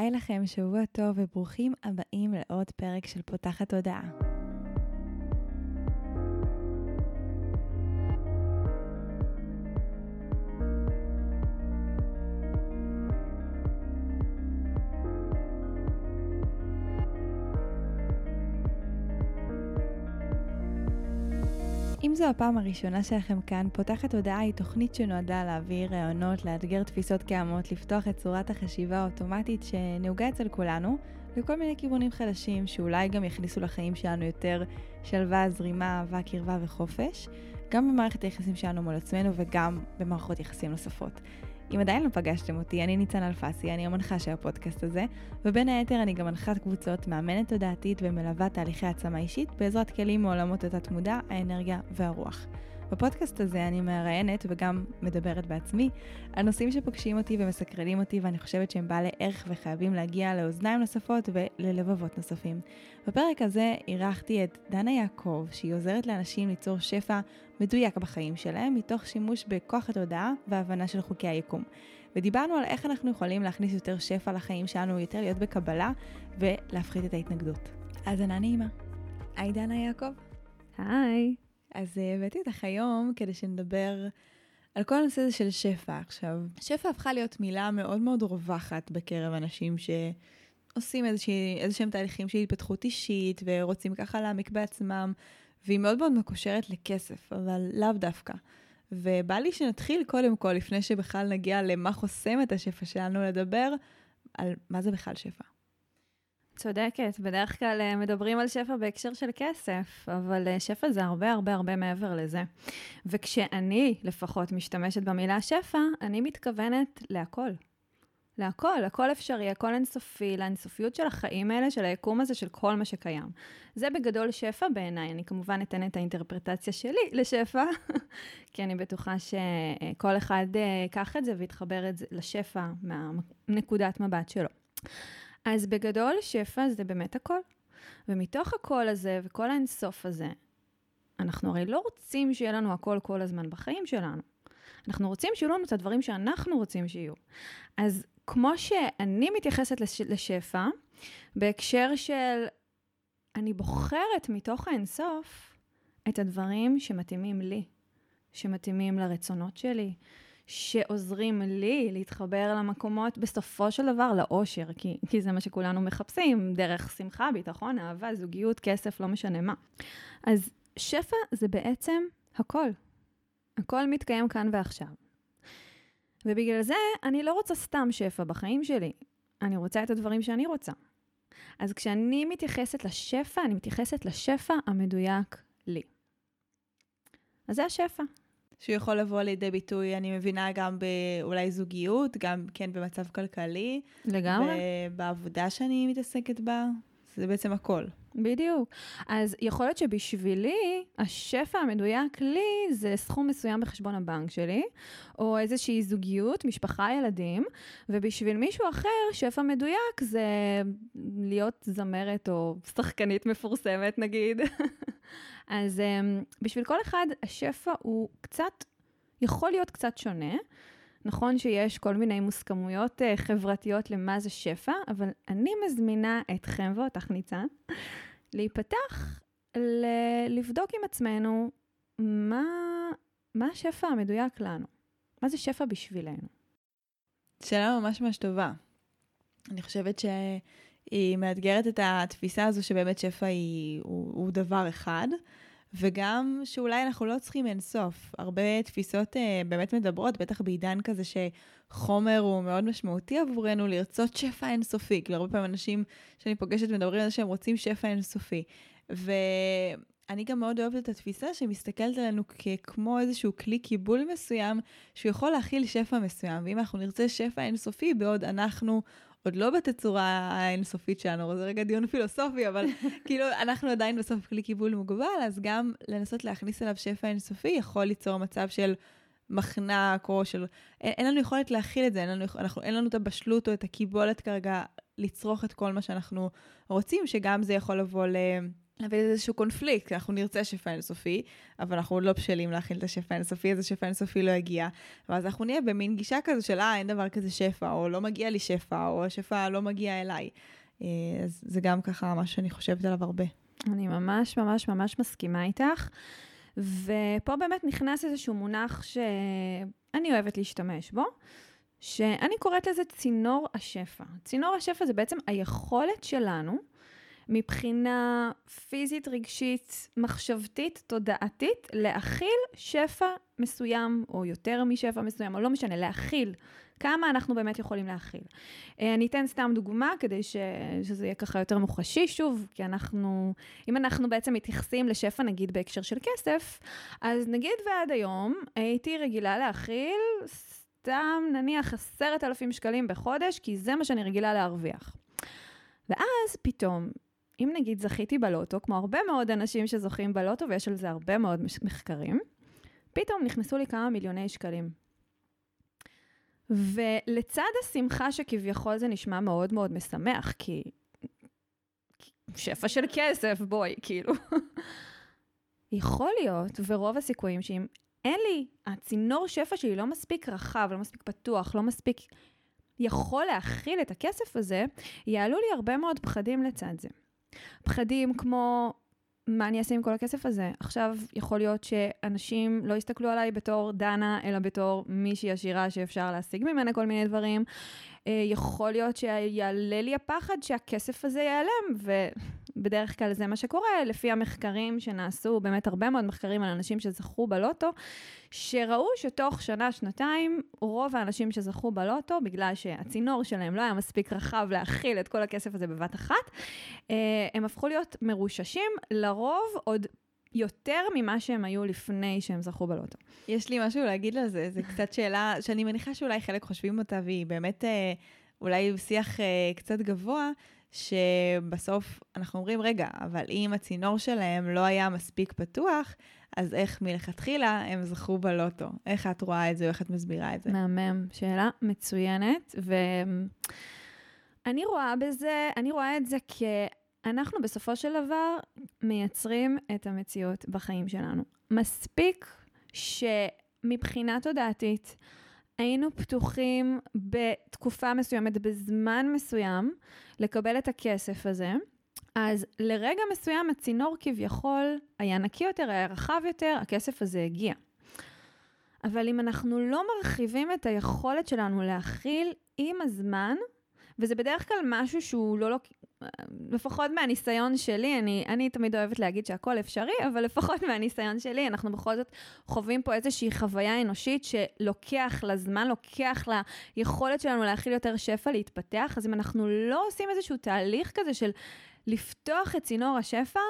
היי לכם, שבוע טוב וברוכים הבאים לעוד פרק של פותחת תודעה. זו הפעם הראשונה שלכם כאן, פותחת הודעה היא תוכנית שנועדה להעביר רעיונות, לאתגר תפיסות קיימות, לפתוח את צורת החשיבה האוטומטית שנהוגה אצל כולנו, לכל מיני כיוונים חדשים שאולי גם יכניסו לחיים שלנו יותר שלווה, זרימה, אהבה, קרבה וחופש, גם במערכת היחסים שלנו מול עצמנו וגם במערכות יחסים נוספות. אם עדיין לא פגשתם אותי, אני ניצן אלפסי, אני המנחה של הפודקאסט הזה, ובין היתר אני גם מנחת קבוצות, מאמנת תודעתית ומלווה תהליכי העצמה אישית בעזרת כלים מעולמות התת-מודע, האנרגיה והרוח. בפודקאסט הזה אני מראיינת וגם מדברת בעצמי על נושאים שפוגשים אותי ומסקרנים אותי ואני חושבת שהם בעלי ערך וחייבים להגיע לאוזניים נוספות וללבבות נוספים. בפרק הזה אירחתי את דנה יעקב, שהיא עוזרת לאנשים ליצור שפע מדויק בחיים שלהם, מתוך שימוש בכוח התודעה והבנה של חוקי היקום. ודיברנו על איך אנחנו יכולים להכניס יותר שפע לחיים שלנו, יותר להיות בקבלה ולהפחית את ההתנגדות. האזנה נעימה. היי דנה יעקב. היי. אז אה, הבאתי אותך היום כדי שנדבר על כל הנושא הזה של שפע. עכשיו, שפע הפכה להיות מילה מאוד מאוד רווחת בקרב אנשים שעושים איזה שהם תהליכים של התפתחות אישית ורוצים ככה להעמיק בעצמם, והיא מאוד מאוד מקושרת לכסף, אבל לאו דווקא. ובא לי שנתחיל קודם כל, לפני שבכלל נגיע למה חוסם את השפע שלנו, לדבר על מה זה בכלל שפע. צודקת, בדרך כלל אה, מדברים על שפע בהקשר של כסף, אבל אה, שפע זה הרבה הרבה הרבה מעבר לזה. וכשאני לפחות משתמשת במילה שפע, אני מתכוונת להכל. להכל, הכל אפשרי, הכל אינסופי, לאינסופיות של החיים האלה, של היקום הזה, של כל מה שקיים. זה בגדול שפע בעיניי, אני כמובן אתן את האינטרפרטציה שלי לשפע, כי אני בטוחה שכל אחד אה, ייקח את זה ויתחבר את זה לשפע מהנקודת מבט שלו. אז בגדול, שפע זה באמת הכל. ומתוך הכל הזה וכל האינסוף הזה, אנחנו הרי לא רוצים שיהיה לנו הכל כל הזמן בחיים שלנו. אנחנו רוצים שיהיו לנו את הדברים שאנחנו רוצים שיהיו. אז כמו שאני מתייחסת לש, לשפע, בהקשר של אני בוחרת מתוך האינסוף את הדברים שמתאימים לי, שמתאימים לרצונות שלי, שעוזרים לי להתחבר למקומות, בסופו של דבר, לאושר, כי, כי זה מה שכולנו מחפשים, דרך שמחה, ביטחון, אהבה, זוגיות, כסף, לא משנה מה. אז שפע זה בעצם הכל. הכל מתקיים כאן ועכשיו. ובגלל זה אני לא רוצה סתם שפע בחיים שלי, אני רוצה את הדברים שאני רוצה. אז כשאני מתייחסת לשפע, אני מתייחסת לשפע המדויק לי. אז זה השפע. שיכול לבוא לידי ביטוי, אני מבינה, גם באולי זוגיות, גם כן במצב כלכלי. לגמרי. בעבודה שאני מתעסקת בה, זה בעצם הכל. בדיוק. אז יכול להיות שבשבילי, השפע המדויק לי זה סכום מסוים בחשבון הבנק שלי, או איזושהי זוגיות, משפחה, ילדים, ובשביל מישהו אחר, שפע מדויק זה להיות זמרת או שחקנית מפורסמת נגיד. אז אמ, בשביל כל אחד, השפע הוא קצת, יכול להיות קצת שונה. נכון שיש כל מיני מוסכמויות uh, חברתיות למה זה שפע, אבל אני מזמינה אתכם ואותך, ניצן, להיפתח, ל- לבדוק עם עצמנו מה, מה השפע המדויק לנו, מה זה שפע בשבילנו. שאלה ממש ממש טובה. אני חושבת שהיא מאתגרת את התפיסה הזו שבאמת שפע היא, הוא, הוא דבר אחד. וגם שאולי אנחנו לא צריכים אינסוף. הרבה תפיסות uh, באמת מדברות, בטח בעידן כזה שחומר הוא מאוד משמעותי עבורנו, לרצות שפע אינסופי. כאילו, הרבה פעמים אנשים שאני פוגשת מדברים על זה שהם רוצים שפע אינסופי. ואני גם מאוד אוהבת את התפיסה שמסתכלת עלינו כמו איזשהו כלי קיבול מסוים, שהוא יכול להכיל שפע מסוים. ואם אנחנו נרצה שפע אינסופי, בעוד אנחנו עוד לא בתצורה האינסופית שלנו, זה רגע דיון פילוסופי, אבל כאילו אנחנו עדיין בסוף כלי קיבול מוגבל, אז גם לנסות להכניס אליו שפע אינסופי יכול ליצור מצב של מחנק או של... אין, אין לנו יכולת להכיל את זה, אין לנו, אנחנו, אין לנו את הבשלות או את הקיבולת כרגע לצרוך את כל מה שאנחנו רוצים, שגם זה יכול לבוא ל... להביא איזשהו קונפליקט, אנחנו נרצה שפע אינסופי, אבל אנחנו עוד לא בשלים להכיל את השפע האינסופי, אז השפע האינסופי לא יגיע. ואז אנחנו נהיה במין גישה כזו של, אה, אין דבר כזה שפע, או לא מגיע לי שפע, או השפע לא מגיע אליי. אה, אז זה גם ככה מה שאני חושבת עליו הרבה. אני ממש ממש ממש מסכימה איתך. ופה באמת נכנס איזשהו מונח שאני אוהבת להשתמש בו, שאני קוראת לזה צינור השפע. צינור השפע זה בעצם היכולת שלנו מבחינה פיזית, רגשית, מחשבתית, תודעתית, להכיל שפע מסוים, או יותר משפע מסוים, או לא משנה, להכיל. כמה אנחנו באמת יכולים להכיל. אה, אני אתן סתם דוגמה כדי ש... שזה יהיה ככה יותר מוחשי, שוב, כי אנחנו, אם אנחנו בעצם מתייחסים לשפע נגיד בהקשר של כסף, אז נגיד ועד היום הייתי רגילה להכיל סתם נניח עשרת אלפים שקלים בחודש, כי זה מה שאני רגילה להרוויח. ואז פתאום אם נגיד זכיתי בלוטו, כמו הרבה מאוד אנשים שזוכים בלוטו, ויש על זה הרבה מאוד מחקרים, פתאום נכנסו לי כמה מיליוני שקלים. ולצד השמחה שכביכול זה נשמע מאוד מאוד משמח, כי שפע של כסף, בואי, כאילו. יכול להיות, ורוב הסיכויים שאם אין לי, הצינור שפע שלי לא מספיק רחב, לא מספיק פתוח, לא מספיק יכול להכיל את הכסף הזה, יעלו לי הרבה מאוד פחדים לצד זה. פחדים כמו, מה אני אעשה עם כל הכסף הזה? עכשיו יכול להיות שאנשים לא יסתכלו עליי בתור דנה, אלא בתור מישהי עשירה שאפשר להשיג ממנה כל מיני דברים. אה, יכול להיות שיעלה לי הפחד שהכסף הזה ייעלם, ובדרך כלל זה מה שקורה, לפי המחקרים שנעשו, באמת הרבה מאוד מחקרים על אנשים שזכו בלוטו, שראו שתוך שנה, שנתיים, רוב האנשים שזכו בלוטו, בגלל שהצינור שלהם לא היה מספיק רחב להכיל את כל הכסף הזה בבת אחת, אה, הם הפכו להיות מרוששים, לרוב עוד יותר ממה שהם היו לפני שהם זכו בלוטו. יש לי משהו להגיד על זה, זו קצת שאלה שאני מניחה שאולי חלק חושבים אותה, והיא באמת אה, אולי שיח אה, קצת גבוה, שבסוף אנחנו אומרים, רגע, אבל אם הצינור שלהם לא היה מספיק פתוח, אז איך מלכתחילה הם זכו בלוטו? איך את רואה את זה או איך את מסבירה את זה? מהמם, שאלה מצוינת, ואני רואה בזה, אני רואה את זה כ... אנחנו בסופו של דבר מייצרים את המציאות בחיים שלנו. מספיק שמבחינה תודעתית היינו פתוחים בתקופה מסוימת, בזמן מסוים, לקבל את הכסף הזה, אז לרגע מסוים הצינור כביכול היה נקי יותר, היה רחב יותר, הכסף הזה הגיע. אבל אם אנחנו לא מרחיבים את היכולת שלנו להכיל עם הזמן, וזה בדרך כלל משהו שהוא לא, לא לפחות מהניסיון שלי, אני, אני תמיד אוהבת להגיד שהכל אפשרי, אבל לפחות מהניסיון שלי, אנחנו בכל זאת חווים פה איזושהי חוויה אנושית שלוקח לה זמן, לוקח ליכולת שלנו להכיל יותר שפע, להתפתח, אז אם אנחנו לא עושים איזשהו תהליך כזה של לפתוח את צינור השפע,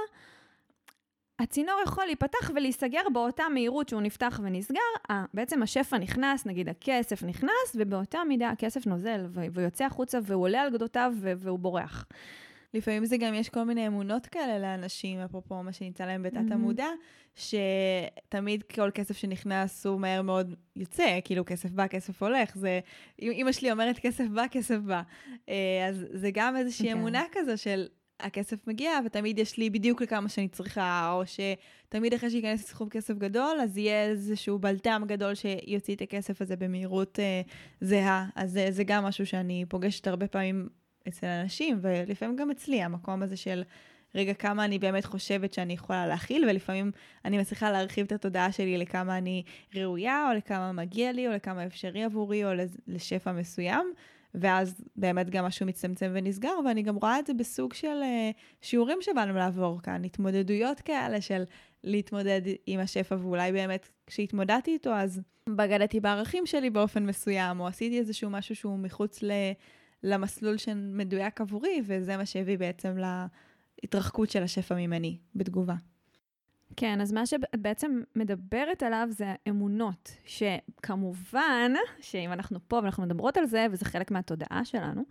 הצינור יכול להיפתח ולהיסגר באותה מהירות שהוא נפתח ונסגר, אה, בעצם השפע נכנס, נגיד הכסף נכנס, ובאותה מידה הכסף נוזל ויוצא החוצה והוא עולה על גדותיו והוא בורח. לפעמים זה גם, יש כל מיני אמונות כאלה לאנשים, אפרופו מה שנמצא להם בתת. המודע, שתמיד כל כסף שנכנס הוא מהר מאוד יוצא, כאילו כסף בא, כסף הולך. זה, אמא שלי אומרת כסף בא, כסף בא. אה, אז זה גם איזושהי okay. כן. אמונה כזו של הכסף מגיע, ותמיד יש לי בדיוק לכמה שאני צריכה, או שתמיד אחרי שייכנס לסכום כסף גדול, אז יהיה איזשהו בלטם גדול שיוציא את הכסף הזה במהירות אה, זהה. אז זה, זה גם משהו שאני פוגשת הרבה פעמים אצל אנשים, ולפעמים גם אצלי, המקום הזה של רגע כמה אני באמת חושבת שאני יכולה להכיל, ולפעמים אני מצליחה להרחיב את התודעה שלי לכמה אני ראויה, או לכמה מגיע לי, או לכמה אפשרי עבורי, או לשפע מסוים. ואז באמת גם משהו מצטמצם ונסגר, ואני גם רואה את זה בסוג של uh, שיעורים שבאנו לעבור כאן, התמודדויות כאלה של להתמודד עם השפע, ואולי באמת כשהתמודדתי איתו, אז בגדתי בערכים שלי באופן מסוים, או עשיתי איזשהו משהו שהוא מחוץ ל... למסלול שמדויק עבורי, וזה מה שהביא בעצם להתרחקות של השפע ממני בתגובה. כן, אז מה שאת בעצם מדברת עליו זה אמונות, שכמובן, שאם אנחנו פה ואנחנו מדברות על זה, וזה חלק מהתודעה שלנו,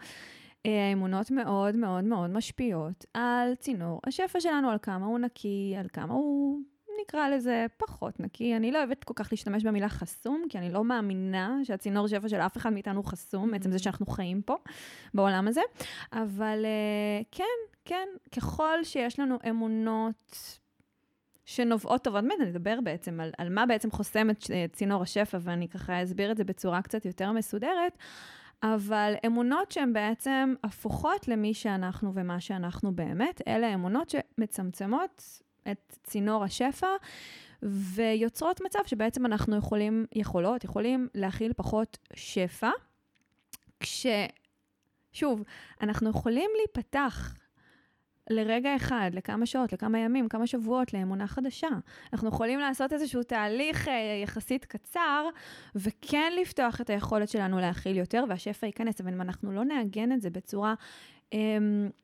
אה, האמונות מאוד מאוד מאוד משפיעות על צינור השפע שלנו, על כמה הוא נקי, על כמה הוא, נקרא לזה פחות נקי. אני לא אוהבת כל כך להשתמש במילה חסום, כי אני לא מאמינה שהצינור שפע של אף אחד מאיתנו חסום, בעצם זה שאנחנו חיים פה, בעולם הזה. אבל אה, כן, כן, ככל שיש לנו אמונות שנובעות טובות, באמת, אדבר בעצם על, על מה בעצם חוסם את צינור השפע, ואני ככה אסביר את זה בצורה קצת יותר מסודרת. אבל אמונות שהן בעצם הפוכות למי שאנחנו ומה שאנחנו באמת, אלה אמונות שמצמצמות את צינור השפע ויוצרות מצב שבעצם אנחנו יכולים, יכולות, יכולים להכיל פחות שפע, כששוב, אנחנו יכולים להיפתח לרגע אחד, לכמה שעות, לכמה ימים, כמה שבועות, לאמונה חדשה. אנחנו יכולים לעשות איזשהו תהליך אה, יחסית קצר, וכן לפתוח את היכולת שלנו להכיל יותר, והשפע ייכנס. אבל אם אנחנו לא נעגן את זה בצורה אה,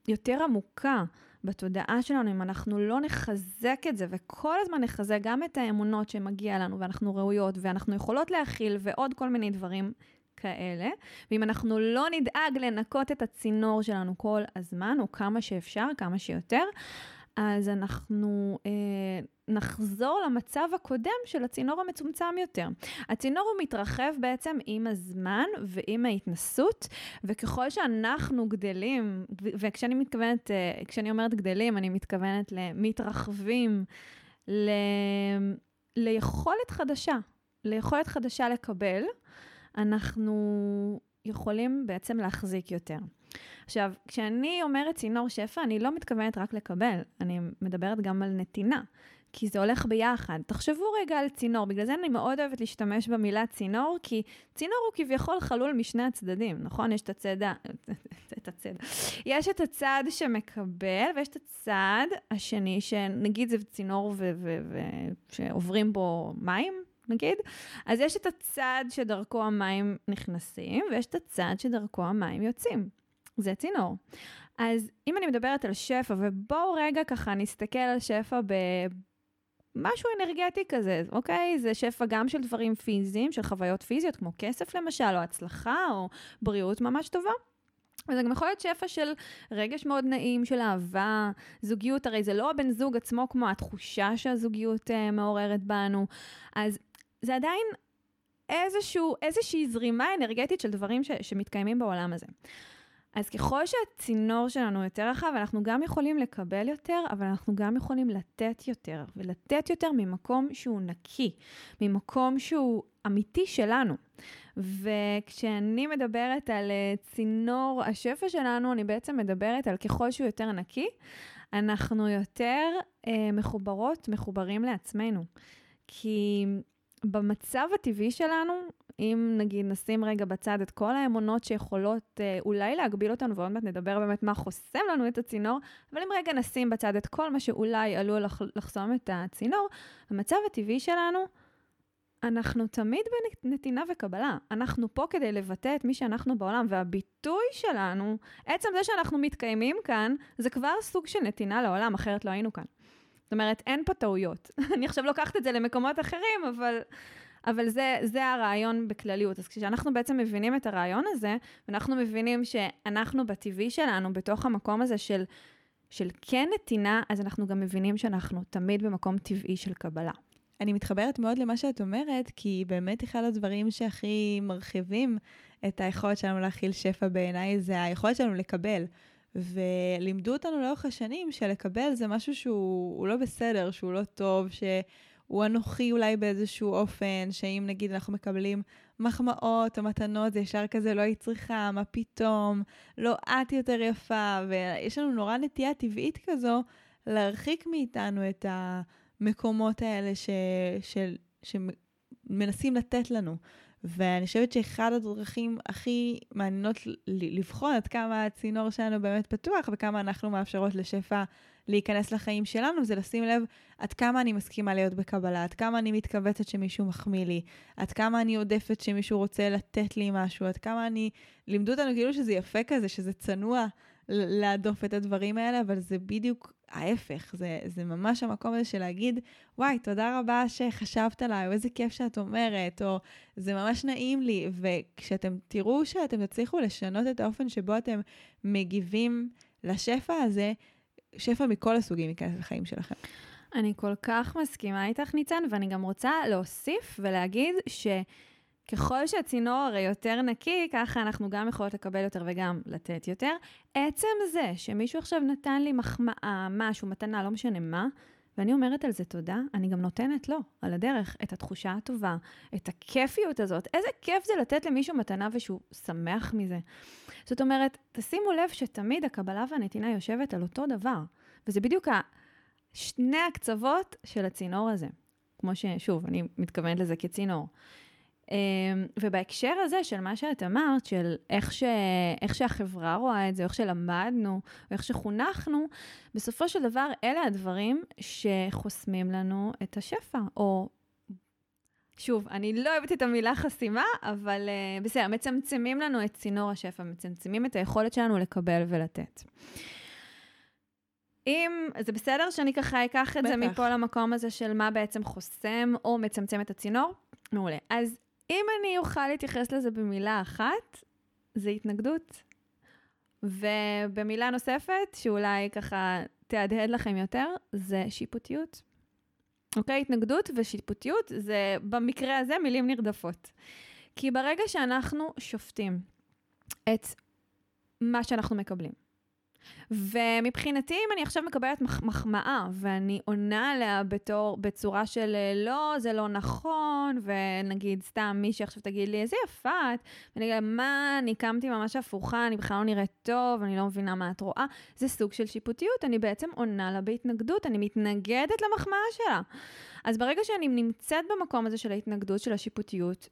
יותר עמוקה, בתודעה שלנו, אם אנחנו לא נחזק את זה, וכל הזמן נחזק גם את האמונות שמגיע לנו, ואנחנו ראויות, ואנחנו יכולות להכיל, ועוד כל מיני דברים כאלה, ואם אנחנו לא נדאג לנקות את הצינור שלנו כל הזמן, או כמה שאפשר, כמה שיותר, אז אנחנו אה, נחזור למצב הקודם של הצינור המצומצם יותר. הצינור הוא מתרחב בעצם עם הזמן ועם ההתנסות, וככל שאנחנו גדלים, וכשאני מתכוונת, אה, כשאני אומרת גדלים, אני מתכוונת למתרחבים, ל... ליכולת חדשה, ליכולת חדשה לקבל. אנחנו יכולים בעצם להחזיק יותר. עכשיו, כשאני אומרת צינור שפע, אני לא מתכוונת רק לקבל, אני מדברת גם על נתינה, כי זה הולך ביחד. תחשבו רגע על צינור, בגלל זה אני מאוד אוהבת להשתמש במילה צינור, כי צינור הוא כביכול חלול משני הצדדים, נכון? יש את הצד ה... את הצד. יש את הצד שמקבל, ויש את הצד השני, שנגיד זה צינור ו... ו... ו... שעוברים בו מים, נגיד, אז יש את הצד שדרכו המים נכנסים, ויש את הצד שדרכו המים יוצאים. זה צינור. אז אם אני מדברת על שפע, ובואו רגע ככה נסתכל על שפע ב... משהו אנרגטי כזה, אוקיי? זה שפע גם של דברים פיזיים, של חוויות פיזיות, כמו כסף למשל, או הצלחה, או בריאות ממש טובה. וזה גם יכול להיות שפע של רגש מאוד נעים, של אהבה, זוגיות, הרי זה לא הבן זוג עצמו כמו התחושה שהזוגיות uh, מעוררת בנו. אז זה עדיין איזשהו, איזושהי זרימה אנרגטית של דברים ש, שמתקיימים בעולם הזה. אז ככל שהצינור שלנו יותר רחב, אנחנו גם יכולים לקבל יותר, אבל אנחנו גם יכולים לתת יותר, ולתת יותר ממקום שהוא נקי, ממקום שהוא אמיתי שלנו. וכשאני מדברת על אה, צינור השפע שלנו, אני בעצם מדברת על ככל שהוא יותר נקי, אנחנו יותר אה, מחוברות, מחוברים לעצמנו. כי במצב הטבעי שלנו, אם נגיד נשים רגע בצד את כל האמונות שיכולות אה, אולי להגביל אותנו, ועוד מעט נדבר באמת מה חוסם לנו את הצינור, אבל אם רגע נשים בצד את כל מה שאולי עלול לח, לחסום את הצינור, המצב הטבעי שלנו, אנחנו תמיד בנתינה וקבלה. אנחנו פה כדי לבטא את מי שאנחנו בעולם, והביטוי שלנו, עצם זה שאנחנו מתקיימים כאן, זה כבר סוג של נתינה לעולם, אחרת לא היינו כאן. אומרת, אין פה טעויות. אני עכשיו לוקחת את זה למקומות אחרים, אבל, אבל זה, זה הרעיון בכלליות. אז כשאנחנו בעצם מבינים את הרעיון הזה, ואנחנו מבינים שאנחנו בטבעי שלנו, בתוך המקום הזה של, של כן נתינה, אז אנחנו גם מבינים שאנחנו תמיד במקום טבעי של קבלה. אני מתחברת מאוד למה שאת אומרת, כי באמת אחד הדברים שהכי מרחיבים את היכולת שלנו להכיל שפע בעיניי, זה היכולת שלנו לקבל. ולימדו אותנו לאורך השנים שלקבל זה משהו שהוא לא בסדר, שהוא לא טוב, שהוא אנוכי אולי באיזשהו אופן, שאם נגיד אנחנו מקבלים מחמאות או מתנות, זה ישר כזה לא היית צריכה, מה פתאום, לא את יותר יפה, ויש לנו נורא נטייה טבעית כזו להרחיק מאיתנו את המקומות האלה ש... של... שמנסים לתת לנו. ואני חושבת שאחד הדרכים הכי מעניינות לבחון עד כמה הצינור שלנו באמת פתוח וכמה אנחנו מאפשרות לשפע להיכנס לחיים שלנו, זה לשים לב עד כמה אני מסכימה להיות בקבלה, עד כמה אני מתכווצת שמישהו מחמיא לי, עד כמה אני עודפת שמישהו רוצה לתת לי משהו, עד כמה אני... לימדו אותנו כאילו שזה יפה כזה, שזה צנוע להדוף את הדברים האלה, אבל זה בדיוק ההפך, זה, זה ממש המקום הזה של להגיד, וואי, תודה רבה שחשבת עליי, או איזה כיף שאת אומרת, או זה ממש נעים לי, וכשאתם תראו שאתם תצליחו לשנות את האופן שבו אתם מגיבים לשפע הזה, שפע מכל הסוגים ייכנס לחיים שלכם. אני כל כך מסכימה איתך, ניצן, ואני גם רוצה להוסיף ולהגיד שככל שהצינור הרי יותר נקי, ככה אנחנו גם יכולות לקבל יותר וגם לתת יותר. עצם זה שמישהו עכשיו נתן לי מחמאה, משהו, מתנה, לא משנה מה, ואני אומרת על זה תודה, אני גם נותנת לו, על הדרך, את התחושה הטובה, את הכיפיות הזאת. איזה כיף זה לתת למישהו מתנה ושהוא שמח מזה. זאת אומרת, תשימו לב שתמיד הקבלה והנתינה יושבת על אותו דבר. וזה בדיוק שני הקצוות של הצינור הזה. כמו ששוב, אני מתכוונת לזה כצינור. אמ, ובהקשר הזה של מה שאת אמרת, של איך, ש... איך שהחברה רואה את זה, איך שלמדנו, או איך שחונכנו, בסופו של דבר אלה הדברים שחוסמים לנו את השפע, או שוב, אני לא אוהבת את המילה חסימה, אבל uh, בסדר, מצמצמים לנו את צינור השפע, מצמצמים את היכולת שלנו לקבל ולתת. אם, זה בסדר שאני ככה אקח את בטח. זה מפה למקום הזה של מה בעצם חוסם או מצמצם את הצינור? מעולה. אז אם אני אוכל להתייחס לזה במילה אחת, זה התנגדות. ובמילה נוספת, שאולי ככה תהדהד לכם יותר, זה שיפוטיות. אוקיי? התנגדות ושיפוטיות זה במקרה הזה מילים נרדפות. כי ברגע שאנחנו שופטים את מה שאנחנו מקבלים, ומבחינתי, אם אני עכשיו מקבלת מח- מחמאה, ואני עונה עליה בתור, בצורה של לא, זה לא נכון, ונגיד סתם מישהי עכשיו תגיד לי, איזה יפה את, ואני אגיד מה, אני קמתי ממש הפוכה, אני בכלל לא נראית טוב, אני לא מבינה מה את רואה, זה סוג של שיפוטיות, אני בעצם עונה לה בהתנגדות, אני מתנגדת למחמאה שלה. אז ברגע שאני נמצאת במקום הזה של ההתנגדות, של השיפוטיות,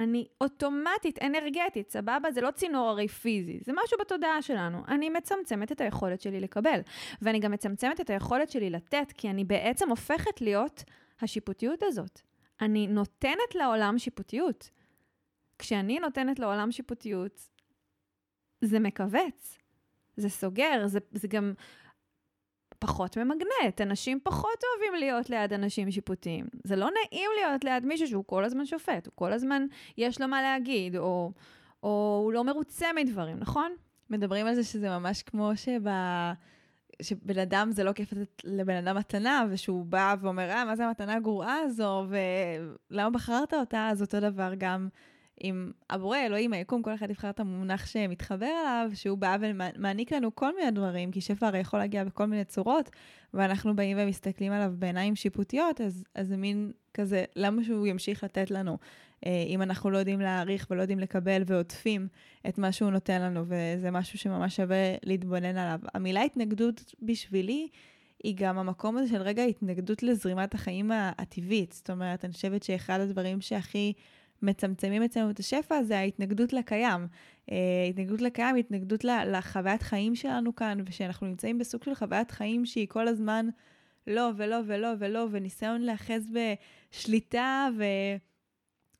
אני אוטומטית, אנרגטית, סבבה? זה לא צינור הרי פיזי, זה משהו בתודעה שלנו. אני מצמצמת את היכולת שלי לקבל. ואני גם מצמצמת את היכולת שלי לתת, כי אני בעצם הופכת להיות השיפוטיות הזאת. אני נותנת לעולם שיפוטיות. כשאני נותנת לעולם שיפוטיות, זה מכווץ, זה סוגר, זה, זה גם פחות ממגנט. אנשים פחות אוהבים להיות ליד אנשים שיפוטיים. זה לא נעים להיות ליד מישהו שהוא כל הזמן שופט, הוא כל הזמן יש לו מה להגיד, או, או הוא לא מרוצה מדברים, נכון? מדברים על זה שזה ממש כמו שב... שבן אדם זה לא כיף לתת לבן אדם מתנה, ושהוא בא ואומר, אה, מה זה המתנה הגרועה הזו, ולמה בחרת אותה? אז אותו דבר גם עם הבורא, אלוהים, היקום, כל אחד יבחר את המונח שמתחבר אליו, שהוא בא ומעניק לנו כל מיני דברים, כי שפע הרי יכול להגיע בכל מיני צורות, ואנחנו באים ומסתכלים עליו בעיניים שיפוטיות, אז, זה מין כזה, למה שהוא ימשיך לתת לנו, אה, אם אנחנו לא יודעים להעריך ולא יודעים לקבל ועוטפים את מה שהוא נותן לנו, וזה משהו שממש שווה להתבונן עליו. המילה התנגדות בשבילי, היא גם המקום הזה של רגע התנגדות לזרימת החיים הטבעית. זאת אומרת, אני חושבת שאחד הדברים שהכי מצמצמים אצלנו את השפע, זה ההתנגדות לקיים. Uh, התנגדות לקיים, התנגדות לחוויית חיים שלנו כאן, ושאנחנו נמצאים בסוג של חוויית חיים שהיא כל הזמן לא ולא ולא ולא, וניסיון להאחז בשליטה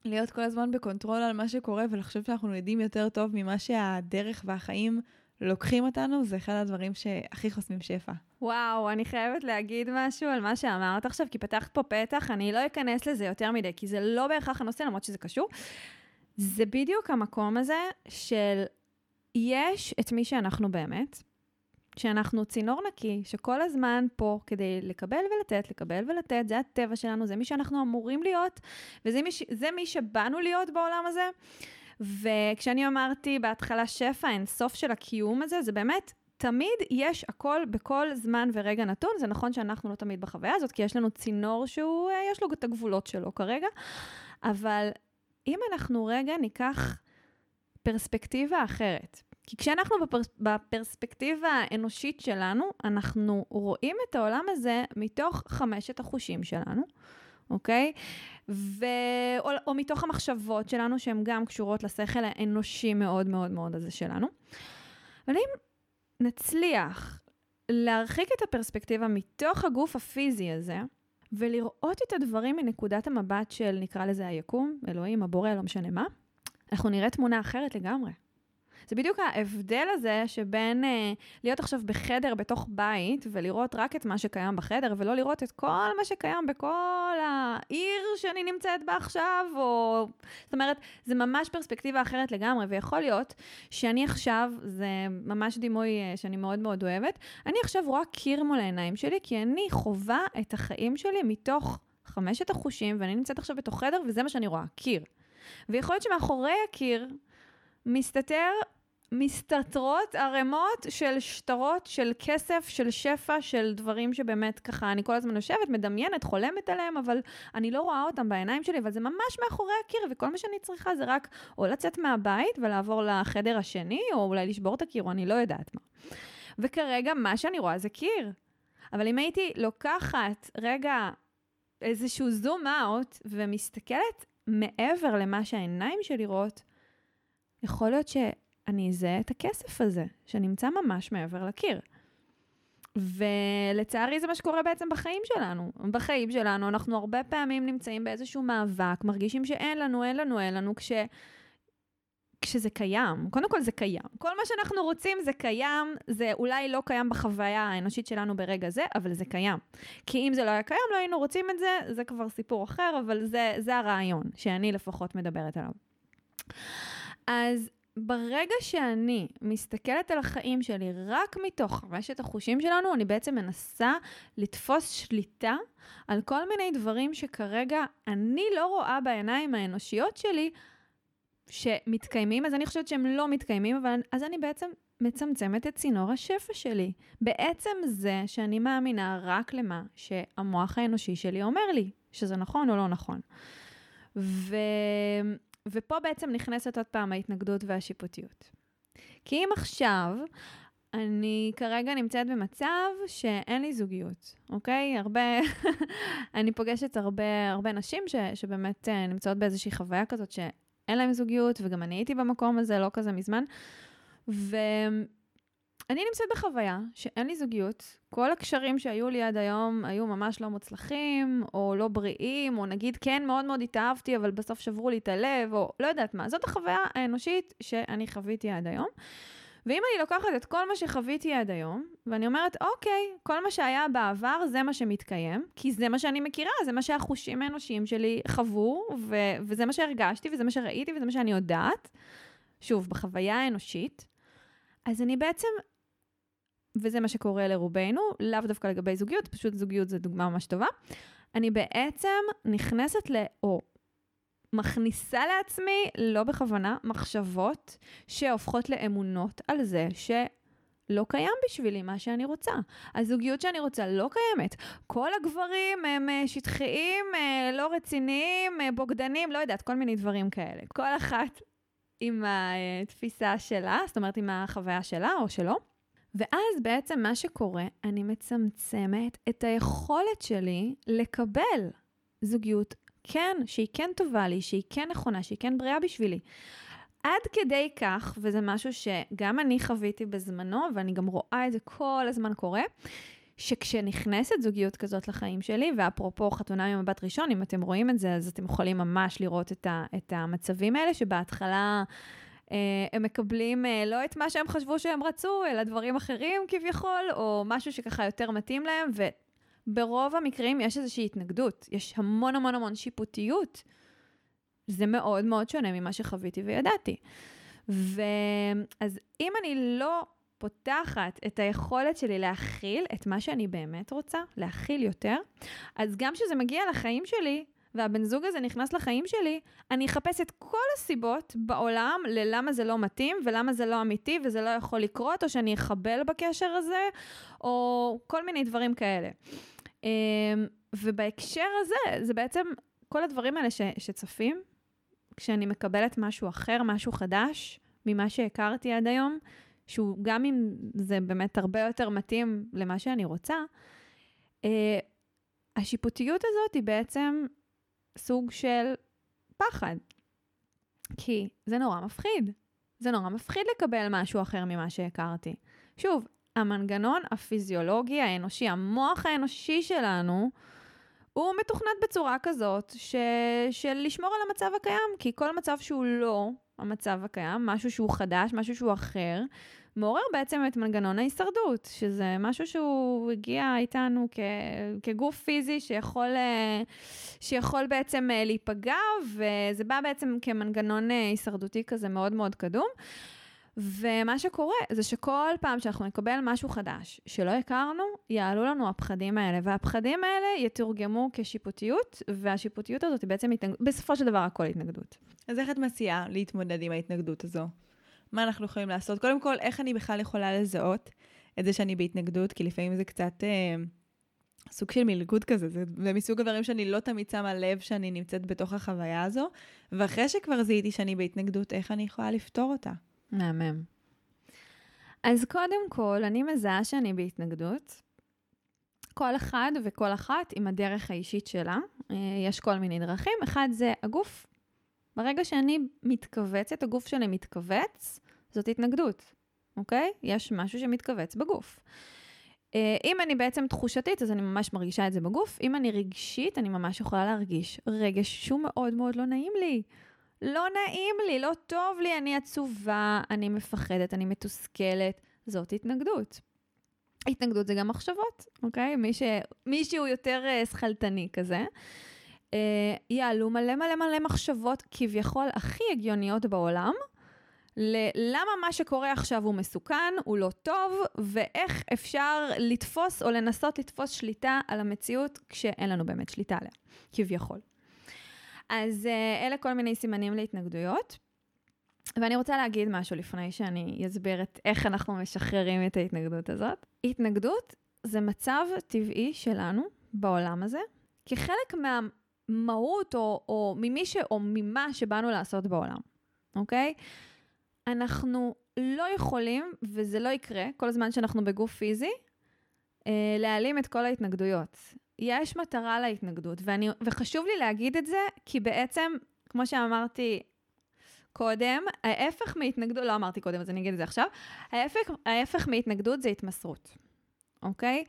ולהיות כל הזמן ב control על מה שקורה, ולחשוב שאנחנו יודעים יותר טוב ממה שהדרך והחיים לוקחים אותנו, זה אחד הדברים שהכי חוסמים שפע. וואו, אני חייבת להגיד משהו על מה שאמרת עכשיו, כי פתחת פה פתח, אני לא אכנס לזה יותר מדי, כי זה לא בהכרח הנושא, למרות שזה קשור. זה בדיוק המקום הזה של יש את מי שאנחנו באמת, שאנחנו צינור נקי, שכל הזמן פה כדי לקבל ולתת, לקבל ולתת, זה הטבע שלנו, זה מי שאנחנו אמורים להיות, וזה מי, מי שבאנו להיות בעולם הזה. וכשאני אמרתי בהתחלה שפע, אין סוף של הקיום הזה, זה באמת, תמיד יש הכל בכל זמן ורגע נתון. זה נכון שאנחנו לא תמיד בחוויה הזאת, כי יש לנו צינור שהוא, אה, יש לו את הגבולות שלו כרגע, אבל אם אנחנו רגע ניקח פרספקטיבה אחרת, כי כשאנחנו בפר... בפרספקטיבה האנושית שלנו, אנחנו רואים את העולם הזה מתוך חמשת החושים שלנו. אוקיי? ו... או, או מתוך המחשבות שלנו, שהן גם קשורות לשכל האנושי מאוד מאוד מאוד הזה שלנו. אבל אם נצליח להרחיק את הפרספקטיבה מתוך הגוף הפיזי הזה, ולראות את הדברים מנקודת המבט של, נקרא לזה היקום, אלוהים, הבורא, לא משנה מה, אנחנו נראה תמונה אחרת לגמרי. זה בדיוק ההבדל הזה שבין אה, להיות עכשיו בחדר בתוך בית ולראות רק את מה שקיים בחדר ולא לראות את כל מה שקיים בכל העיר שאני נמצאת בה עכשיו, או... זאת אומרת, זה ממש פרספקטיבה אחרת לגמרי, ויכול להיות שאני עכשיו, זה ממש דימוי אה, שאני מאוד מאוד אוהבת, אני עכשיו רואה קיר מול העיניים שלי, כי אני חווה את החיים שלי מתוך חמשת החושים, ואני נמצאת עכשיו בתוך חדר, וזה מה שאני רואה, קיר. ויכול להיות שמאחורי הקיר מסתתר, מסתתרות ערימות של שטרות, של כסף, של שפע, של דברים שבאמת ככה, אני כל הזמן יושבת, מדמיינת, חולמת עליהם, אבל אני לא רואה אותם בעיניים שלי, אבל זה ממש מאחורי הקיר, וכל מה שאני צריכה זה רק או לצאת מהבית ולעבור לחדר השני, או אולי לשבור את הקיר, או אני לא יודעת מה. וכרגע, מה שאני רואה זה קיר. אבל אם הייתי לוקחת רגע איזשהו זום אאוט ומסתכלת מעבר למה שהעיניים שלי רואות, יכול להיות שאני אזהה את הכסף הזה, שנמצא ממש מעבר לקיר. ולצערי זה מה שקורה בעצם בחיים שלנו. בחיים שלנו אנחנו הרבה פעמים נמצאים באיזשהו מאבק, מרגישים שאין לנו, אין לנו, אין לנו, כש... כשזה קיים. קודם כל זה קיים. כל מה שאנחנו רוצים זה קיים, זה אולי לא קיים בחוויה האנושית שלנו ברגע זה, אבל זה קיים. כי אם זה לא היה קיים, לא היינו רוצים את זה, זה כבר סיפור אחר, אבל זה, זה הרעיון שאני לפחות מדברת עליו. אז ברגע שאני מסתכלת על החיים שלי רק מתוך חמשת החושים שלנו, אני בעצם מנסה לתפוס שליטה על כל מיני דברים שכרגע אני לא רואה בעיניים האנושיות שלי שמתקיימים, אז אני חושבת שהם לא מתקיימים, אבל אז אני בעצם מצמצמת את צינור השפע שלי. בעצם זה שאני מאמינה רק למה שהמוח האנושי שלי אומר לי, שזה נכון או לא נכון. ו... ופה בעצם נכנסת עוד פעם ההתנגדות והשיפוטיות. כי אם עכשיו אני כרגע נמצאת במצב שאין לי זוגיות, אוקיי? הרבה, אני פוגשת הרבה, הרבה נשים ש, שבאמת אה, נמצאות באיזושהי חוויה כזאת שאין להן זוגיות, וגם אני הייתי במקום הזה לא כזה מזמן. ו... אני נמצאת בחוויה שאין לי זוגיות, כל הקשרים שהיו לי עד היום היו ממש לא מוצלחים, או לא בריאים, או נגיד כן מאוד מאוד התאהבתי, אבל בסוף שברו לי את הלב, או לא יודעת מה. זאת החוויה האנושית שאני חוויתי עד היום. ואם אני לוקחת את כל מה שחוויתי עד היום, ואני אומרת, אוקיי, כל מה שהיה בעבר זה מה שמתקיים, כי זה מה שאני מכירה, זה מה שהחושים האנושיים שלי חוו, ו- וזה מה שהרגשתי, וזה מה שראיתי, וזה מה שאני יודעת, שוב, בחוויה האנושית, אז אני בעצם וזה מה שקורה לרובנו, לאו דווקא לגבי זוגיות, פשוט זוגיות זו דוגמה ממש טובה. אני בעצם נכנסת ל... או מכניסה לעצמי, לא בכוונה, מחשבות שהופכות לאמונות על זה שלא קיים בשבילי מה שאני רוצה. הזוגיות שאני רוצה לא קיימת. כל הגברים הם אה, שטחיים, אה, לא רציניים, אה, בוגדנים, לא יודעת, כל מיני דברים כאלה. כל אחת עם התפיסה שלה, זאת אומרת עם החוויה שלה או שלו. ואז בעצם מה שקורה, אני מצמצמת את היכולת שלי לקבל זוגיות כן, שהיא כן טובה לי, שהיא כן נכונה, שהיא כן בריאה בשבילי. עד כדי כך, וזה משהו שגם אני חוויתי בזמנו, ואני גם רואה את זה כל הזמן קורה, שכשנכנסת זוגיות כזאת לחיים שלי, ואפרופו חתונה עם מבט ראשון, אם אתם רואים את זה, אז אתם יכולים ממש לראות את, ה, את המצבים האלה, שבהתחלה הם מקבלים אה, לא את מה שהם חשבו שהם רצו, אלא דברים אחרים כביכול, או משהו שככה יותר מתאים להם, וברוב המקרים יש איזושהי התנגדות, יש המון המון המון שיפוטיות. זה מאוד מאוד שונה ממה שחוויתי וידעתי. ואז אם אני לא פותחת את היכולת שלי להכיל את מה שאני באמת רוצה, להכיל יותר, אז גם כשזה מגיע לחיים שלי, והבן זוג הזה נכנס לחיים שלי, אני אחפש את כל הסיבות בעולם ללמה זה לא מתאים, ולמה זה לא אמיתי, וזה לא יכול לקרות, או שאני אחבל בקשר הזה, או כל מיני דברים כאלה. אמ, ובהקשר הזה, זה בעצם כל הדברים האלה ש, שצפים, כשאני מקבלת משהו אחר, משהו חדש, ממה שהכרתי עד היום, שהוא גם אם זה באמת הרבה יותר מתאים למה שאני רוצה, אה, השיפוטיות הזאת היא בעצם סוג של פחד. כי זה נורא מפחיד. זה נורא מפחיד לקבל משהו אחר ממה שהכרתי. שוב, המנגנון הפיזיולוגי האנושי, המוח האנושי שלנו, הוא מתוכנת בצורה כזאת ש... של לשמור על המצב הקיים, כי כל מצב שהוא לא המצב הקיים, משהו שהוא חדש, משהו שהוא אחר, מעורר בעצם את מנגנון ההישרדות, שזה משהו שהוא הגיע איתנו כ, כגוף פיזי שיכול, אה, שיכול בעצם אה, להיפגע, וזה בא בעצם כמנגנון אה, הישרדותי כזה מאוד מאוד קדום. ומה שקורה זה שכל פעם שאנחנו נקבל משהו חדש שלא הכרנו, יעלו לנו הפחדים האלה, והפחדים האלה יתורגמו כשיפוטיות, והשיפוטיות הזאת היא בעצם התנגדות, בסופו של דבר הכל התנגדות. אז איך את מציעה להתמודד עם ההתנגדות הזו? מה אנחנו יכולים לעשות? קודם כל, איך אני בכלל יכולה לזהות את זה שאני בהתנגדות? כי לפעמים זה קצת אה, סוג של מלגוד כזה, זה, זה מסוג הדברים שאני לא תמיד שמה לב שאני נמצאת בתוך החוויה הזו, ואחרי שכבר זיהיתי שאני בהתנגדות, איך אני יכולה לפתור אותה? מהמם. אז קודם כל, אני מזהה שאני בהתנגדות. כל אחד וכל אחת עם הדרך האישית שלה. אה, יש כל מיני דרכים. אחד זה הגוף. ברגע שאני מתכווצת, הגוף שלי מתכווץ, זאת התנגדות, אוקיי? יש משהו שמתכווץ בגוף. אה, אם אני בעצם תחושתית, אז אני ממש מרגישה את זה בגוף. אם אני רגשית, אני ממש יכולה להרגיש רגש שהוא מאוד מאוד לא נעים לי. לא נעים לי, לא טוב לי, אני עצובה, אני מפחדת, אני מתוסכלת. זאת התנגדות. התנגדות זה גם מחשבות, אוקיי? מי, שהוא יותר uh, שכלתני כזה, יעלו מלא מלא מלא מחשבות כביכול הכי הגיוניות בעולם, ללמה מה שקורה עכשיו הוא מסוכן, הוא לא טוב, ואיך אפשר לתפוס או לנסות לתפוס שליטה על המציאות כשאין לנו באמת שליטה עליה, כביכול. אז uh, אלה כל מיני סימנים להתנגדויות. ואני רוצה להגיד משהו לפני שאני אסביר את איך אנחנו משחררים את ההתנגדות הזאת. התנגדות זה מצב טבעי שלנו בעולם הזה, כחלק מהמהות או, או ממי ש... או ממה שבאנו לעשות בעולם, אוקיי? אנחנו לא יכולים, וזה לא יקרה, כל זמן שאנחנו בגוף פיזי, אה, להעלים את כל ההתנגדויות. יש מטרה להתנגדות, ואני, וחשוב לי להגיד את זה, כי בעצם, כמו שאמרתי קודם, ההפך מהתנגדות, לא אמרתי קודם, אז אני אגיד את זה עכשיו, ההפך, ההפך מהתנגדות זה התמסרות, אוקיי?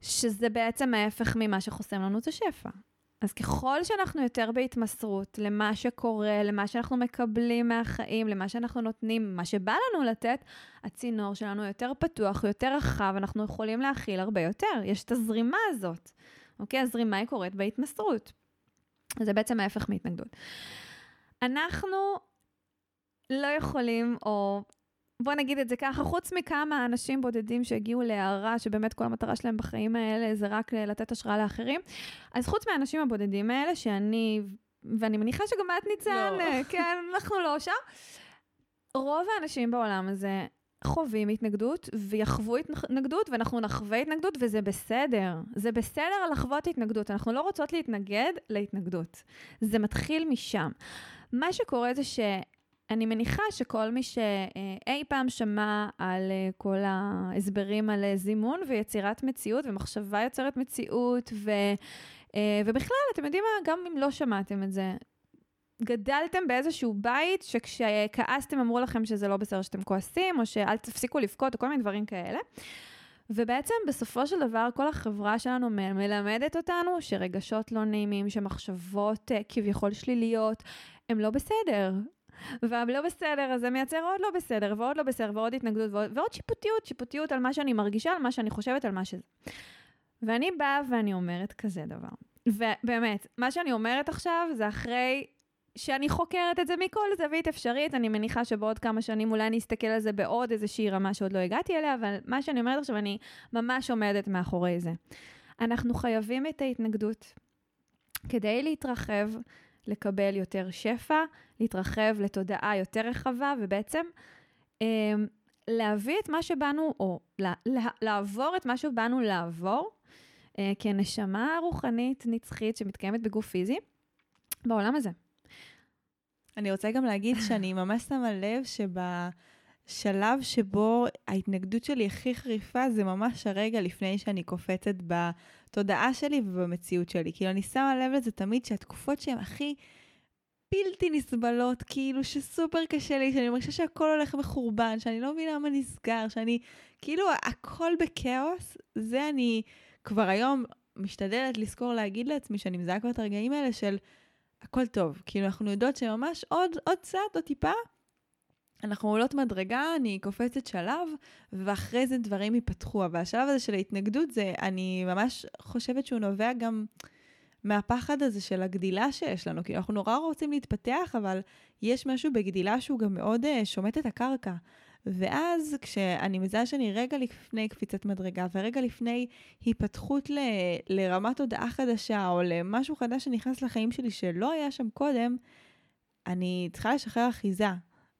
שזה בעצם ההפך ממה שחוסם לנו את השפע. אז ככל שאנחנו יותר בהתמסרות למה שקורה, למה שאנחנו מקבלים מהחיים, למה שאנחנו נותנים, מה שבא לנו לתת, הצינור שלנו יותר פתוח, יותר רחב, אנחנו יכולים להכיל הרבה יותר. יש את הזרימה הזאת. אוקיי? הזרימה היא קורית בהתמסרות. זה בעצם ההפך מהתנגדות. אנחנו לא יכולים, או בוא נגיד את זה ככה, חוץ מכמה אנשים בודדים שהגיעו להערה, שבאמת כל המטרה שלהם בחיים האלה זה רק לתת השראה לאחרים, אז חוץ מהאנשים הבודדים האלה, שאני, ואני מניחה שגם את ניצן, לא. כן, אנחנו לא שם, רוב האנשים בעולם הזה חווים התנגדות ויחוו התנגדות ואנחנו נחווה התנגדות וזה בסדר. זה בסדר לחוות התנגדות. אנחנו לא רוצות להתנגד להתנגדות. זה מתחיל משם. מה שקורה זה שאני מניחה שכל מי שאי פעם שמע על אה, כל ההסברים על זימון ויצירת מציאות ומחשבה יוצרת מציאות ו... אה, ובכלל, אתם יודעים מה? גם אם לא שמעתם את זה, גדלתם באיזשהו בית שכשכעסתם אמרו לכם שזה לא בסדר שאתם כועסים, או שאל תפסיקו לבכות, או כל מיני דברים כאלה. ובעצם בסופו של דבר כל החברה שלנו מלמדת אותנו שרגשות לא נעימים, שמחשבות כביכול שליליות, הם לא בסדר. והלא בסדר הזה מייצר עוד לא בסדר, ועוד לא בסדר, ועוד התנגדות, ועוד, ועוד שיפוטיות, שיפוטיות על מה שאני מרגישה, על מה שאני חושבת, על מה שזה. ואני באה ואני אומרת כזה דבר. ובאמת, מה שאני אומרת עכשיו זה אחרי שאני חוקרת את זה מכל זווית אפשרית, אני מניחה שבעוד כמה שנים אולי אני אסתכל על זה בעוד איזושהי רמה שעוד לא הגעתי אליה, אבל מה שאני אומרת עכשיו, אני ממש עומדת מאחורי זה. אנחנו חייבים את ההתנגדות כדי להתרחב, לקבל יותר שפע, להתרחב לתודעה יותר רחבה, ובעצם אה, להביא את מה שבאנו, או לעבור את מה שבאנו לעבור, אה, כנשמה רוחנית נצחית שמתקיימת בגוף פיזי, בעולם הזה. אני רוצה גם להגיד שאני ממש שמה לב שבשלב שבו ההתנגדות שלי הכי חריפה, זה ממש הרגע לפני שאני קופצת בתודעה שלי ובמציאות שלי. כאילו, אני שמה לב לזה תמיד שהתקופות שהן הכי... בלתי נסבלות, כאילו שסופר קשה לי, שאני מרגישה שהכל הולך מחורבן, שאני לא מבינה מה נסגר, שאני כאילו הכל בכאוס, זה אני כבר היום משתדלת לזכור להגיד לעצמי שאני מזהה כבר את הרגעים האלה של הכל טוב. כאילו, אנחנו יודעות שממש עוד, עוד קצת, עוד טיפה, אנחנו עולות מדרגה, אני קופצת שלב, ואחרי זה דברים ייפתחו. אבל השלב הזה של ההתנגדות, זה, אני ממש חושבת שהוא נובע גם מהפחד הזה של הגדילה שיש לנו. כי אנחנו נורא רוצים להתפתח, אבל יש משהו בגדילה שהוא גם מאוד uh, שומט את הקרקע. ואז כשאני מזהה שאני רגע לפני קפיצת מדרגה ורגע לפני היפתחות ל, לרמת הודעה חדשה או למשהו חדש שנכנס לחיים שלי שלא היה שם קודם, אני צריכה לשחרר אחיזה.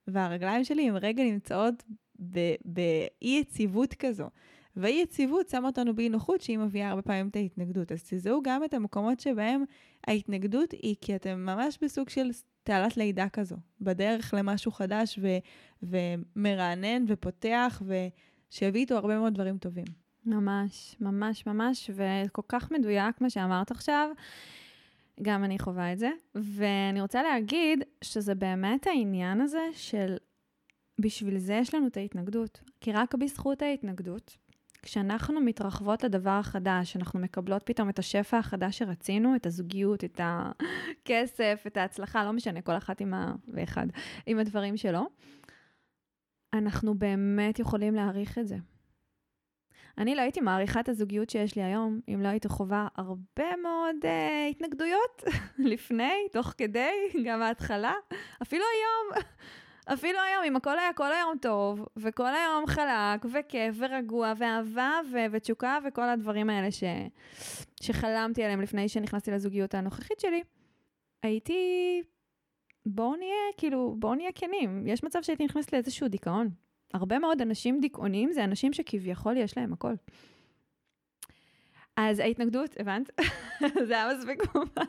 והרגליים שלי הם רגע נמצאות באי יציבות כזו. ואי יציבות שמה אותנו באי נוחות שהיא מביאה הרבה פעמים את ההתנגדות. אז תזהו גם את המקומות שבהם ההתנגדות היא כי אתם ממש בסוג של תעלת לידה כזו, בדרך למשהו חדש ו- ומרענן ופותח ושיביא איתו הרבה מאוד דברים טובים. ממש, ממש, ממש, וכל כך מדויק מה שאמרת עכשיו. גם אני חווה את זה, ואני רוצה להגיד שזה באמת העניין הזה של בשביל זה יש לנו את ההתנגדות. כי רק בזכות ההתנגדות, כשאנחנו מתרחבות לדבר החדש, אנחנו מקבלות פתאום את השפע החדש שרצינו, את הזוגיות, את הכסף, את ההצלחה, לא משנה, כל אחת עם ה... ואחד, עם הדברים שלו, אנחנו באמת יכולים להעריך את זה. אני לא הייתי מעריכה את הזוגיות שיש לי היום, אם לא הייתי חווה הרבה מאוד uh, התנגדויות לפני, תוך כדי, גם ההתחלה, אפילו היום. אפילו היום, אם הכל היה כל היום טוב, וכל היום חלק, וכיף, ורגוע, ואהבה, ו- ותשוקה, וכל הדברים האלה ש- שחלמתי עליהם לפני שנכנסתי לזוגיות הנוכחית שלי, הייתי... בואו נהיה, כאילו, בואו נהיה כנים. יש מצב שהייתי נכנסת לאיזשהו דיכאון. הרבה מאוד אנשים דיכאונים זה אנשים שכביכול יש להם הכל. אז ההתנגדות, הבנת? זה היה מספיק מובן.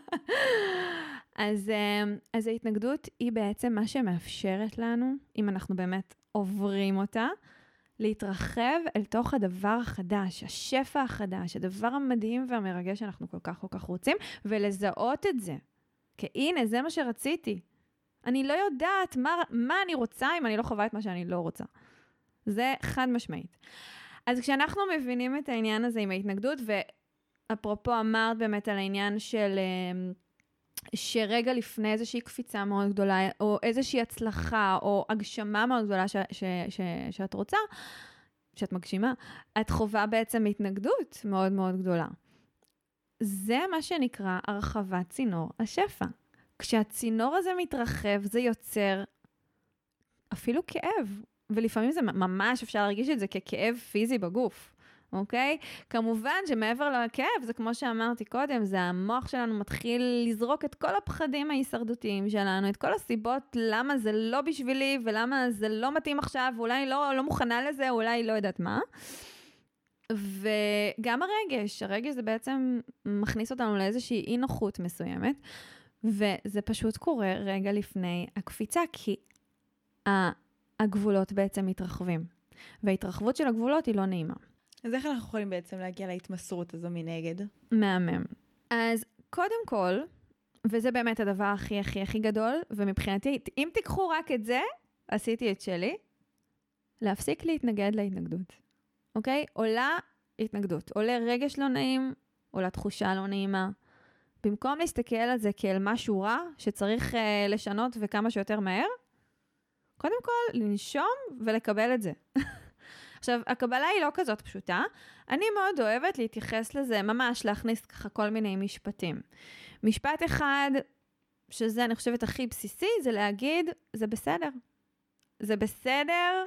אז, אמ, אז ההתנגדות היא בעצם מה שמאפשרת לנו, אם אנחנו באמת עוברים אותה, להתרחב אל תוך הדבר החדש, השפע החדש, הדבר המדהים והמרגש שאנחנו כל כך כל כך רוצים, ולזהות את זה. כי הנה, זה מה שרציתי. אני לא יודעת מה, מה אני רוצה אם אני לא חווה את מה שאני לא רוצה. זה חד משמעית. אז כשאנחנו מבינים את העניין הזה עם ההתנגדות, ואפרופו אמרת באמת על העניין של... אמ, שרגע לפני איזושהי קפיצה מאוד גדולה, או איזושהי הצלחה, או הגשמה מאוד גדולה ש, ש, ש, שאת רוצה, שאת מגשימה, את חווה בעצם התנגדות מאוד מאוד גדולה. זה מה שנקרא הרחבת צינור השפע. כשהצינור הזה מתרחב, זה יוצר אפילו כאב, ולפעמים זה ממש אפשר להרגיש את זה ככאב פיזי בגוף. אוקיי? כמובן שמעבר לכאב, זה כמו שאמרתי קודם, זה המוח שלנו מתחיל לזרוק את כל הפחדים ההישרדותיים שלנו, את כל הסיבות למה זה לא בשבילי ולמה זה לא מתאים עכשיו, ואולי לא, לא מוכנה לזה, אולי לא יודעת מה. וגם הרגש, הרגש זה בעצם מכניס אותנו לאיזושהי אי נוחות מסוימת, וזה פשוט קורה רגע לפני הקפיצה, כי הגבולות בעצם מתרחבים. וההתרחבות של הגבולות היא לא נעימה. אז איך אנחנו יכולים בעצם להגיע להתמסרות הזו מנגד? מהמם. אז קודם כל, וזה באמת הדבר הכי הכי הכי גדול, ומבחינתי, אם תיקחו רק את זה, עשיתי את שלי, להפסיק להתנגד להתנגדות, אוקיי? עולה התנגדות, עולה רגש לא נעים, עולה תחושה לא נעימה. במקום להסתכל על זה כאל משהו רע שצריך uh, לשנות וכמה שיותר מהר, קודם כל לנשום ולקבל את זה. עכשיו, הקבלה היא לא כזאת פשוטה. אני מאוד אוהבת להתייחס לזה, ממש להכניס ככה כל מיני משפטים. משפט אחד, שזה אני חושבת הכי בסיסי, זה להגיד, זה בסדר. זה בסדר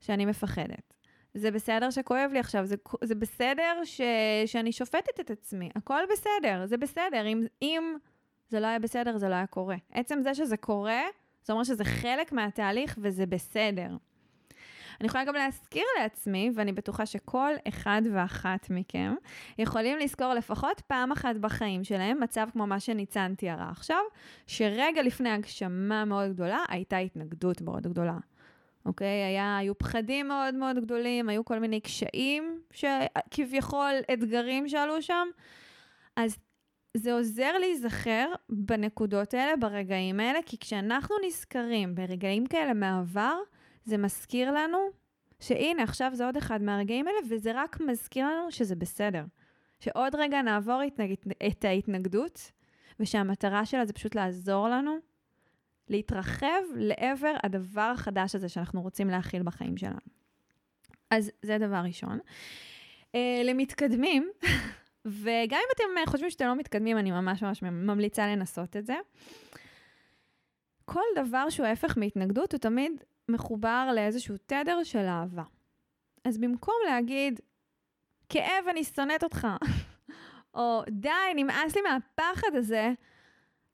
שאני מפחדת. זה בסדר שכואב לי עכשיו, זה, זה בסדר ש, שאני שופטת את עצמי, הכל בסדר, זה בסדר. אם, אם זה לא היה בסדר, זה לא היה קורה. עצם זה שזה קורה, זה אומר שזה חלק מהתהליך וזה בסדר. אני יכולה גם להזכיר לעצמי, ואני בטוחה שכל אחד ואחת מכם יכולים לזכור לפחות פעם אחת בחיים שלהם מצב כמו מה שניצן תיארה עכשיו, שרגע לפני הגשמה מאוד גדולה, הייתה התנגדות מאוד גדולה. אוקיי? היה, היו פחדים מאוד מאוד גדולים, היו כל מיני קשיים, שכביכול אתגרים שעלו שם. אז זה עוזר להיזכר בנקודות האלה, ברגעים האלה, כי כשאנחנו נזכרים ברגעים כאלה מהעבר, זה מזכיר לנו שהנה, עכשיו זה עוד אחד מהרגעים האלה, וזה רק מזכיר לנו שזה בסדר. שעוד רגע נעבור התנג... את ההתנגדות, ושהמטרה שלה זה פשוט לעזור לנו להתרחב לעבר הדבר החדש הזה שאנחנו רוצים להכיל בחיים שלנו. אז זה דבר ראשון. Uh, למתקדמים, וגם אם אתם חושבים שאתם לא מתקדמים, אני ממש ממש ממליצה לנסות את זה. כל דבר שהוא ההפך מהתנגדות, הוא תמיד מחובר לאיזשהו תדר של אהבה. אז במקום להגיד, כאב, אני שונאת אותך, או די, נמאס לי מהפחד הזה,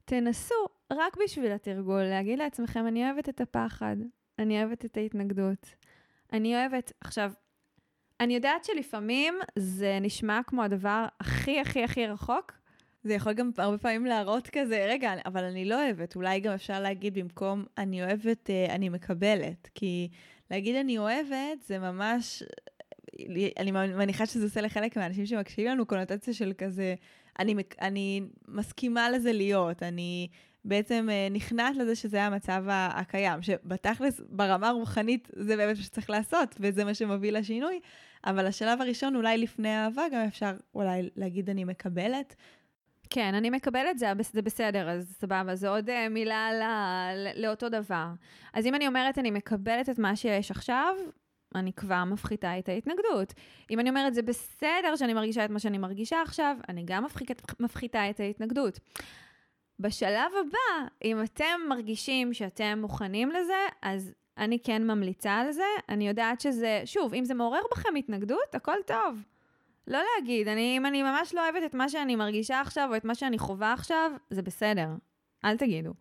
תנסו, רק בשביל התרגול, להגיד לעצמכם, אני אוהבת את הפחד, אני אוהבת את ההתנגדות, אני אוהבת... עכשיו, אני יודעת שלפעמים זה נשמע כמו הדבר הכי הכי הכי רחוק. זה יכול גם הרבה פעמים להראות כזה, רגע, אבל אני לא אוהבת. אולי גם אפשר להגיד במקום אני אוהבת, אה, אני מקבלת. כי להגיד אני אוהבת זה ממש, אני מניחה שזה עושה לחלק מהאנשים שמקשיבים לנו קונוטציה של כזה, אני, אני מסכימה לזה להיות, אני בעצם אה, נכנעת לזה שזה המצב הקיים, שבתכלס, ברמה הרוחנית, זה באמת מה שצריך לעשות, וזה מה שמוביל לשינוי, אבל השלב הראשון, אולי לפני אהבה, גם אפשר אולי להגיד אני מקבלת. כן, אני מקבלת, זה, זה בסדר, אז סבבה, זו עוד uh, מילה לא, לאותו דבר. אז אם אני אומרת אני מקבלת את מה שיש עכשיו, אני כבר מפחיתה את ההתנגדות. אם אני אומרת, זה בסדר שאני מרגישה את מה שאני מרגישה עכשיו, אני גם מפחית, מפחיתה את ההתנגדות. בשלב הבא, אם אתם מרגישים שאתם מוכנים לזה, אז אני כן ממליצה על זה. אני יודעת שזה, שוב, אם זה מעורר בכם התנגדות, הכל טוב. לא להגיד, אני, אם אני ממש לא אוהבת את מה שאני מרגישה עכשיו, או את מה שאני חווה עכשיו, זה בסדר. אל תגידו.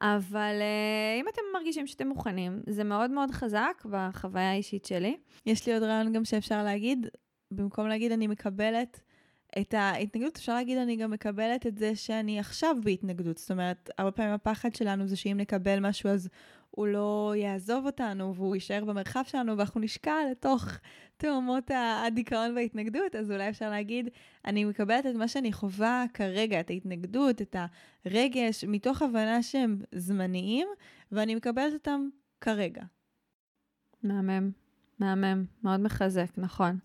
אבל uh, אם אתם מרגישים שאתם מוכנים, זה מאוד מאוד חזק בחוויה האישית שלי. יש לי עוד רעיון גם שאפשר להגיד, במקום להגיד אני מקבלת את ההתנגדות, אפשר להגיד אני גם מקבלת את זה שאני עכשיו בהתנגדות. זאת אומרת, הרבה פעמים הפחד שלנו זה שאם נקבל משהו אז הוא לא יעזוב אותנו והוא יישאר במרחב שלנו ואנחנו נשקע לתוך תאומות הדיכאון וההתנגדות, אז אולי אפשר להגיד, אני מקבלת את מה שאני חווה כרגע, את ההתנגדות, את הרגש, מתוך הבנה שהם זמניים, ואני מקבלת אותם כרגע. מהמם, מהמם, מאוד מחזק, נכון.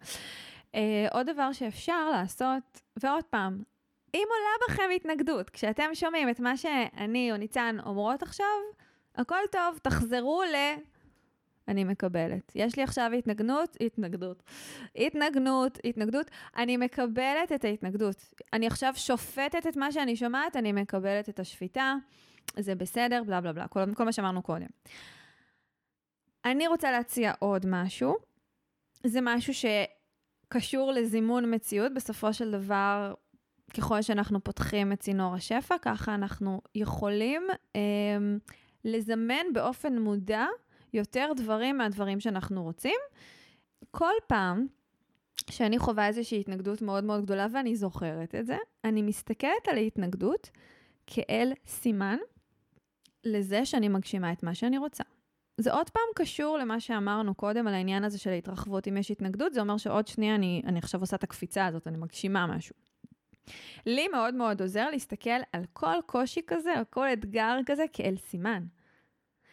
Uh, עוד דבר שאפשר לעשות, ועוד פעם, אם עולה בכם התנגדות, כשאתם שומעים את מה שאני או ניצן אומרות עכשיו, הכל טוב, תחזרו ל... אני מקבלת. יש לי עכשיו התנגנות, התנגדות. התנגנות, התנגדות. אני מקבלת את ההתנגדות. אני עכשיו שופטת את מה שאני שומעת, אני מקבלת את השפיטה. זה בסדר, בלה בלה בלה, כל, כל מה שאמרנו קודם. אני רוצה להציע עוד משהו. זה משהו שקשור לזימון מציאות. בסופו של דבר, ככל שאנחנו פותחים את צינור השפע, ככה אנחנו יכולים אה, לזמן באופן מודע יותר דברים מהדברים שאנחנו רוצים. כל פעם שאני חווה איזושהי התנגדות מאוד מאוד גדולה ואני זוכרת את זה, אני מסתכלת על ההתנגדות כאל סימן לזה שאני מגשימה את מה שאני רוצה. זה עוד פעם קשור למה שאמרנו קודם על העניין הזה של ההתרחבות. אם יש התנגדות, זה אומר שעוד שנייה אני, אני עכשיו עושה את הקפיצה הזאת, אני מגשימה משהו. לי מאוד מאוד עוזר להסתכל על כל קושי כזה, על כל אתגר כזה כאל סימן.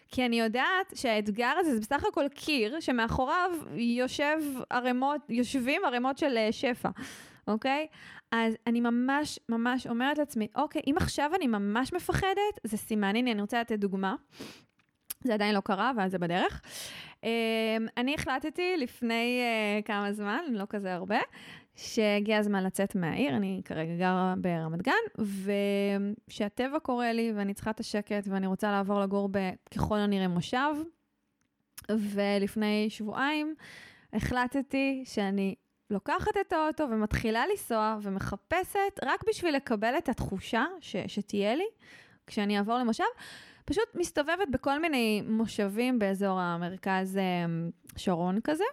כי אני יודעת שהאתגר הזה זה בסך הכל קיר שמאחוריו יושב ערימות, יושבים ערימות של אה, שפע, אוקיי? אז אני ממש ממש אומרת לעצמי, אוקיי, אם עכשיו אני ממש מפחדת, זה סימן, הנה, אני רוצה לתת דוגמה. זה עדיין לא קרה, אבל זה בדרך. אמ, אני החלטתי לפני אה, כמה זמן, לא כזה הרבה, שהגיע הזמן לצאת מהעיר, אני כרגע גרה ברמת גן, ושהטבע קורא לי ואני צריכה את השקט ואני רוצה לעבור לגור בככל הנראה מושב. ולפני שבועיים החלטתי שאני לוקחת את האוטו ומתחילה לנסוע ומחפשת רק בשביל לקבל את התחושה ש- שתהיה לי כשאני אעבור למושב. פשוט מסתובבת בכל מיני מושבים באזור המרכז אמ, שרון כזה.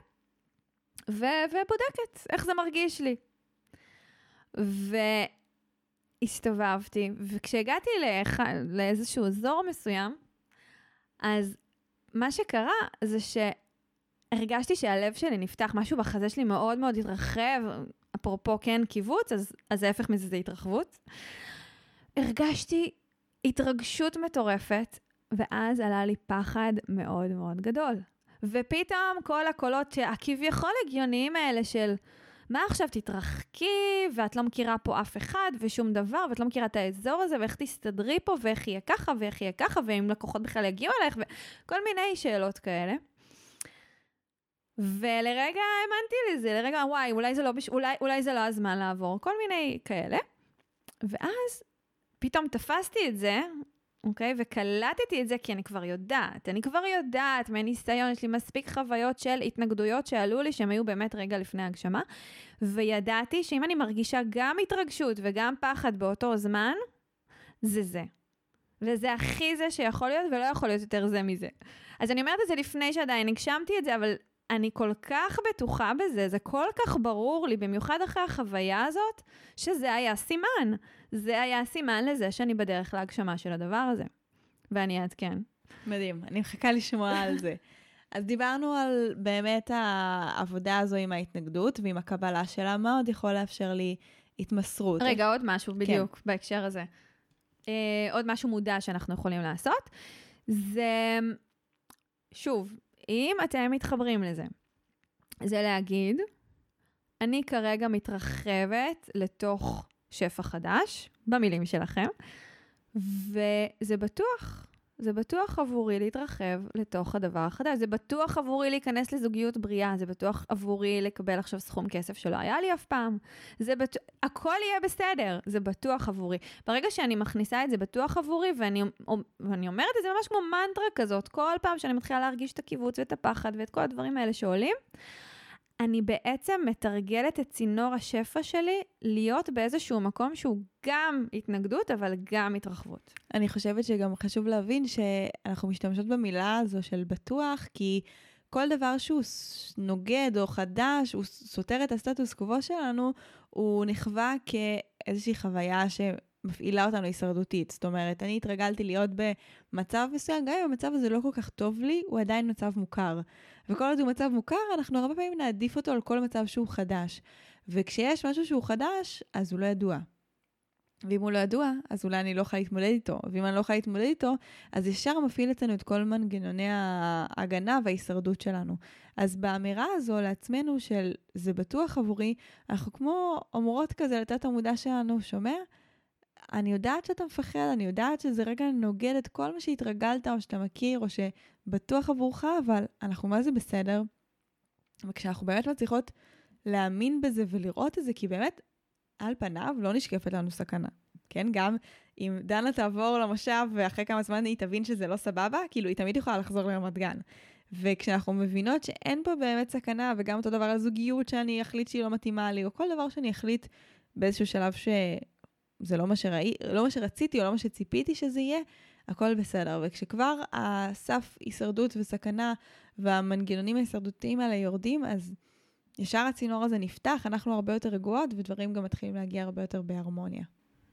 ו- ובודקת איך זה מרגיש לי. והסתובבתי, וכשהגעתי לאח... לאיזשהו אזור מסוים, אז מה שקרה זה שהרגשתי שהלב שלי נפתח, משהו בחזה שלי מאוד מאוד התרחב, אפרופו כן קיבוץ, אז, אז ההפך מזה זה התרחבות. הרגשתי התרגשות מטורפת, ואז עלה לי פחד מאוד מאוד גדול. ופתאום כל הקולות הכביכול הגיוניים האלה של מה עכשיו תתרחקי, ואת לא מכירה פה אף אחד ושום דבר, ואת לא מכירה את האזור הזה, ואיך תסתדרי פה, ואיך יהיה ככה, ואיך יהיה ככה, ואם לקוחות בכלל יגיעו אליך, וכל מיני שאלות כאלה. ולרגע האמנתי לזה, לרגע, וואי, אולי זה לא, בש... אולי, אולי זה לא הזמן לעבור, כל מיני כאלה. ואז פתאום תפסתי את זה, אוקיי? וקלטתי את זה כי אני כבר יודעת. אני כבר יודעת מניסיון, יש לי מספיק חוויות של התנגדויות שעלו לי, שהם היו באמת רגע לפני הגשמה. וידעתי שאם אני מרגישה גם התרגשות וגם פחד באותו זמן, זה זה. וזה הכי זה שיכול להיות, ולא יכול להיות יותר זה מזה. אז אני אומרת את זה לפני שעדיין הגשמתי את זה, אבל אני כל כך בטוחה בזה, זה כל כך ברור לי, במיוחד אחרי החוויה הזאת, שזה היה סימן. זה היה סימן לזה שאני בדרך להגשמה של הדבר הזה. ואני אעדכן. מדהים, אני מחכה לשמוע על זה. אז דיברנו על באמת העבודה הזו עם ההתנגדות ועם הקבלה שלה, מה עוד יכול לאפשר לי התמסרות? רגע, עוד משהו בדיוק כן. בהקשר הזה. אה, עוד משהו מודע שאנחנו יכולים לעשות, זה, שוב, אם אתם מתחברים לזה, זה להגיד, אני כרגע מתרחבת לתוך שפע חדש, במילים שלכם, וזה בטוח, זה בטוח עבורי להתרחב לתוך הדבר החדש, זה בטוח עבורי להיכנס לזוגיות בריאה, זה בטוח עבורי לקבל עכשיו סכום כסף שלא היה לי אף פעם, זה בטוח, הכל יהיה בסדר, זה בטוח עבורי. ברגע שאני מכניסה את זה בטוח עבורי, ואני, ואני אומרת את זה ממש כמו מנטרה כזאת, כל פעם שאני מתחילה להרגיש את הקיבוץ ואת הפחד ואת כל הדברים האלה שעולים, אני בעצם מתרגלת את צינור השפע שלי להיות באיזשהו מקום שהוא גם התנגדות, אבל גם התרחבות. אני חושבת שגם חשוב להבין שאנחנו משתמשות במילה הזו של בטוח, כי כל דבר שהוא נוגד או חדש, הוא סותר את הסטטוס קוו שלנו, הוא נחווה כאיזושהי חוויה ש... מפעילה אותנו הישרדותית. זאת אומרת, אני התרגלתי להיות במצב מסוים, גם אם המצב הזה לא כל כך טוב לי, הוא עדיין מצב מוכר. וכל עוד הוא מצב מוכר, אנחנו הרבה פעמים נעדיף אותו על כל מצב שהוא חדש. וכשיש משהו שהוא חדש, אז הוא לא ידוע. ואם הוא לא ידוע, אז אולי אני לא יכולה להתמודד איתו. ואם אני לא יכולה להתמודד איתו, אז ישר מפעיל אצלנו את כל מנגנוני ההגנה וההישרדות שלנו. אז באמירה הזו לעצמנו של זה בטוח עבורי, אנחנו כמו אומרות כזה לתת המודע שלנו, שומע? אני יודעת שאתה מפחד, אני יודעת שזה רגע נוגד את כל מה שהתרגלת או שאתה מכיר או שבטוח עבורך, אבל אנחנו מה זה בסדר. וכשאנחנו באמת מצליחות להאמין בזה ולראות את זה, כי באמת, על פניו לא נשקפת לנו סכנה. כן, גם אם דנה תעבור למושב ואחרי כמה זמן היא תבין שזה לא סבבה, כאילו היא תמיד יכולה לחזור לרמת גן. וכשאנחנו מבינות שאין פה באמת סכנה, וגם אותו דבר על זוגיות שאני אחליט שהיא לא מתאימה לי, או כל דבר שאני אחליט באיזשהו שלב ש... זה לא מה, שראי, לא מה שרציתי או לא מה שציפיתי שזה יהיה, הכל בסדר. וכשכבר הסף הישרדות וסכנה והמנגנונים ההישרדותיים האלה יורדים, אז ישר הצינור הזה נפתח, אנחנו הרבה יותר רגועות, ודברים גם מתחילים להגיע הרבה יותר בהרמוניה.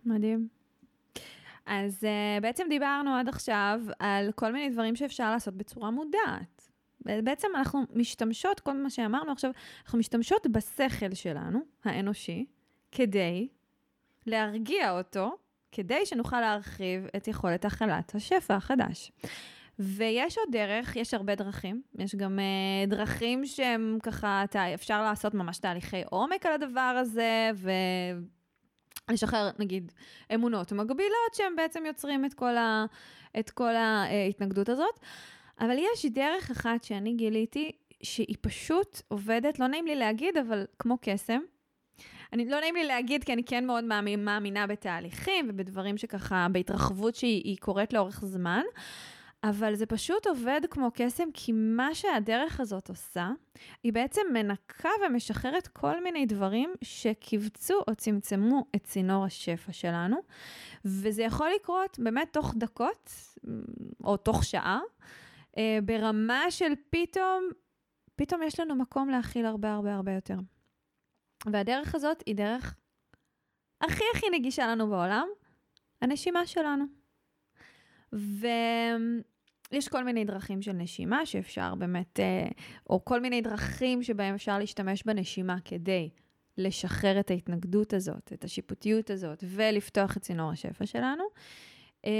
מדהים. אז uh, בעצם דיברנו עד עכשיו על כל מיני דברים שאפשר לעשות בצורה מודעת. בעצם אנחנו משתמשות, כל מה שאמרנו עכשיו, אנחנו משתמשות בשכל שלנו, האנושי, כדי להרגיע אותו, כדי שנוכל להרחיב את יכולת הכלת השפע החדש. ויש עוד דרך, יש הרבה דרכים, יש גם uh, דרכים שהם ככה, אתה, אפשר לעשות ממש תהליכי עומק על הדבר הזה, ולשחרר נגיד אמונות מגבילות שהם בעצם יוצרים את כל, ה, את כל ההתנגדות הזאת. אבל יש דרך אחת שאני גיליתי, שהיא פשוט עובדת, לא נעים לי להגיד, אבל כמו קסם. אני, לא נעים לי להגיד, כי אני כן מאוד מאמין, מאמינה בתהליכים ובדברים שככה, בהתרחבות שהיא קורית לאורך זמן. אבל זה פשוט עובד כמו קסם, כי מה שהדרך הזאת עושה, היא בעצם מנקה ומשחררת כל מיני דברים שקיבצו או צמצמו את צינור השפע שלנו, וזה יכול לקרות באמת תוך דקות, או תוך שעה, אה, ברמה של פתאום, פתאום יש לנו מקום להכיל הרבה הרבה הרבה יותר. והדרך הזאת היא דרך הכי הכי נגישה לנו בעולם, הנשימה שלנו. ויש כל מיני דרכים של נשימה שאפשר באמת, אה, או כל מיני דרכים שבהם אפשר להשתמש בנשימה כדי לשחרר את ההתנגדות הזאת, את השיפוטיות הזאת, ולפתוח את צינור השפע שלנו. אמ,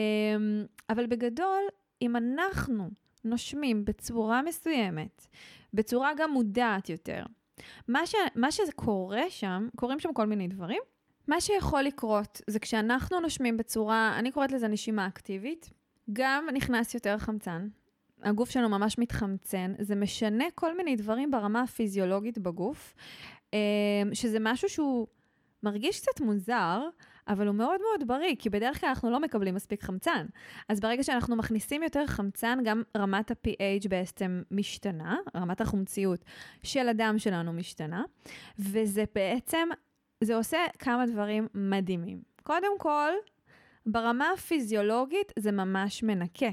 אבל בגדול, אם אנחנו נושמים בצורה מסוימת, בצורה גם מודעת יותר, מה, ש, מה שקורה שם, קורים שם כל מיני דברים. מה שיכול לקרות זה כשאנחנו נושמים בצורה, אני קוראת לזה נשימה אקטיבית, גם נכנס יותר חמצן, הגוף שלנו ממש מתחמצן, זה משנה כל מיני דברים ברמה הפיזיולוגית בגוף, אה, שזה משהו שהוא מרגיש קצת מוזר, אבל הוא מאוד מאוד בריא, כי בדרך כלל אנחנו לא מקבלים מספיק חמצן. אז ברגע שאנחנו מכניסים יותר חמצן, גם רמת ה-pH בעצם משתנה, רמת החומציות של הדם שלנו משתנה, וזה בעצם, זה עושה כמה דברים מדהימים. קודם כל, ברמה הפיזיולוגית זה ממש מנקה.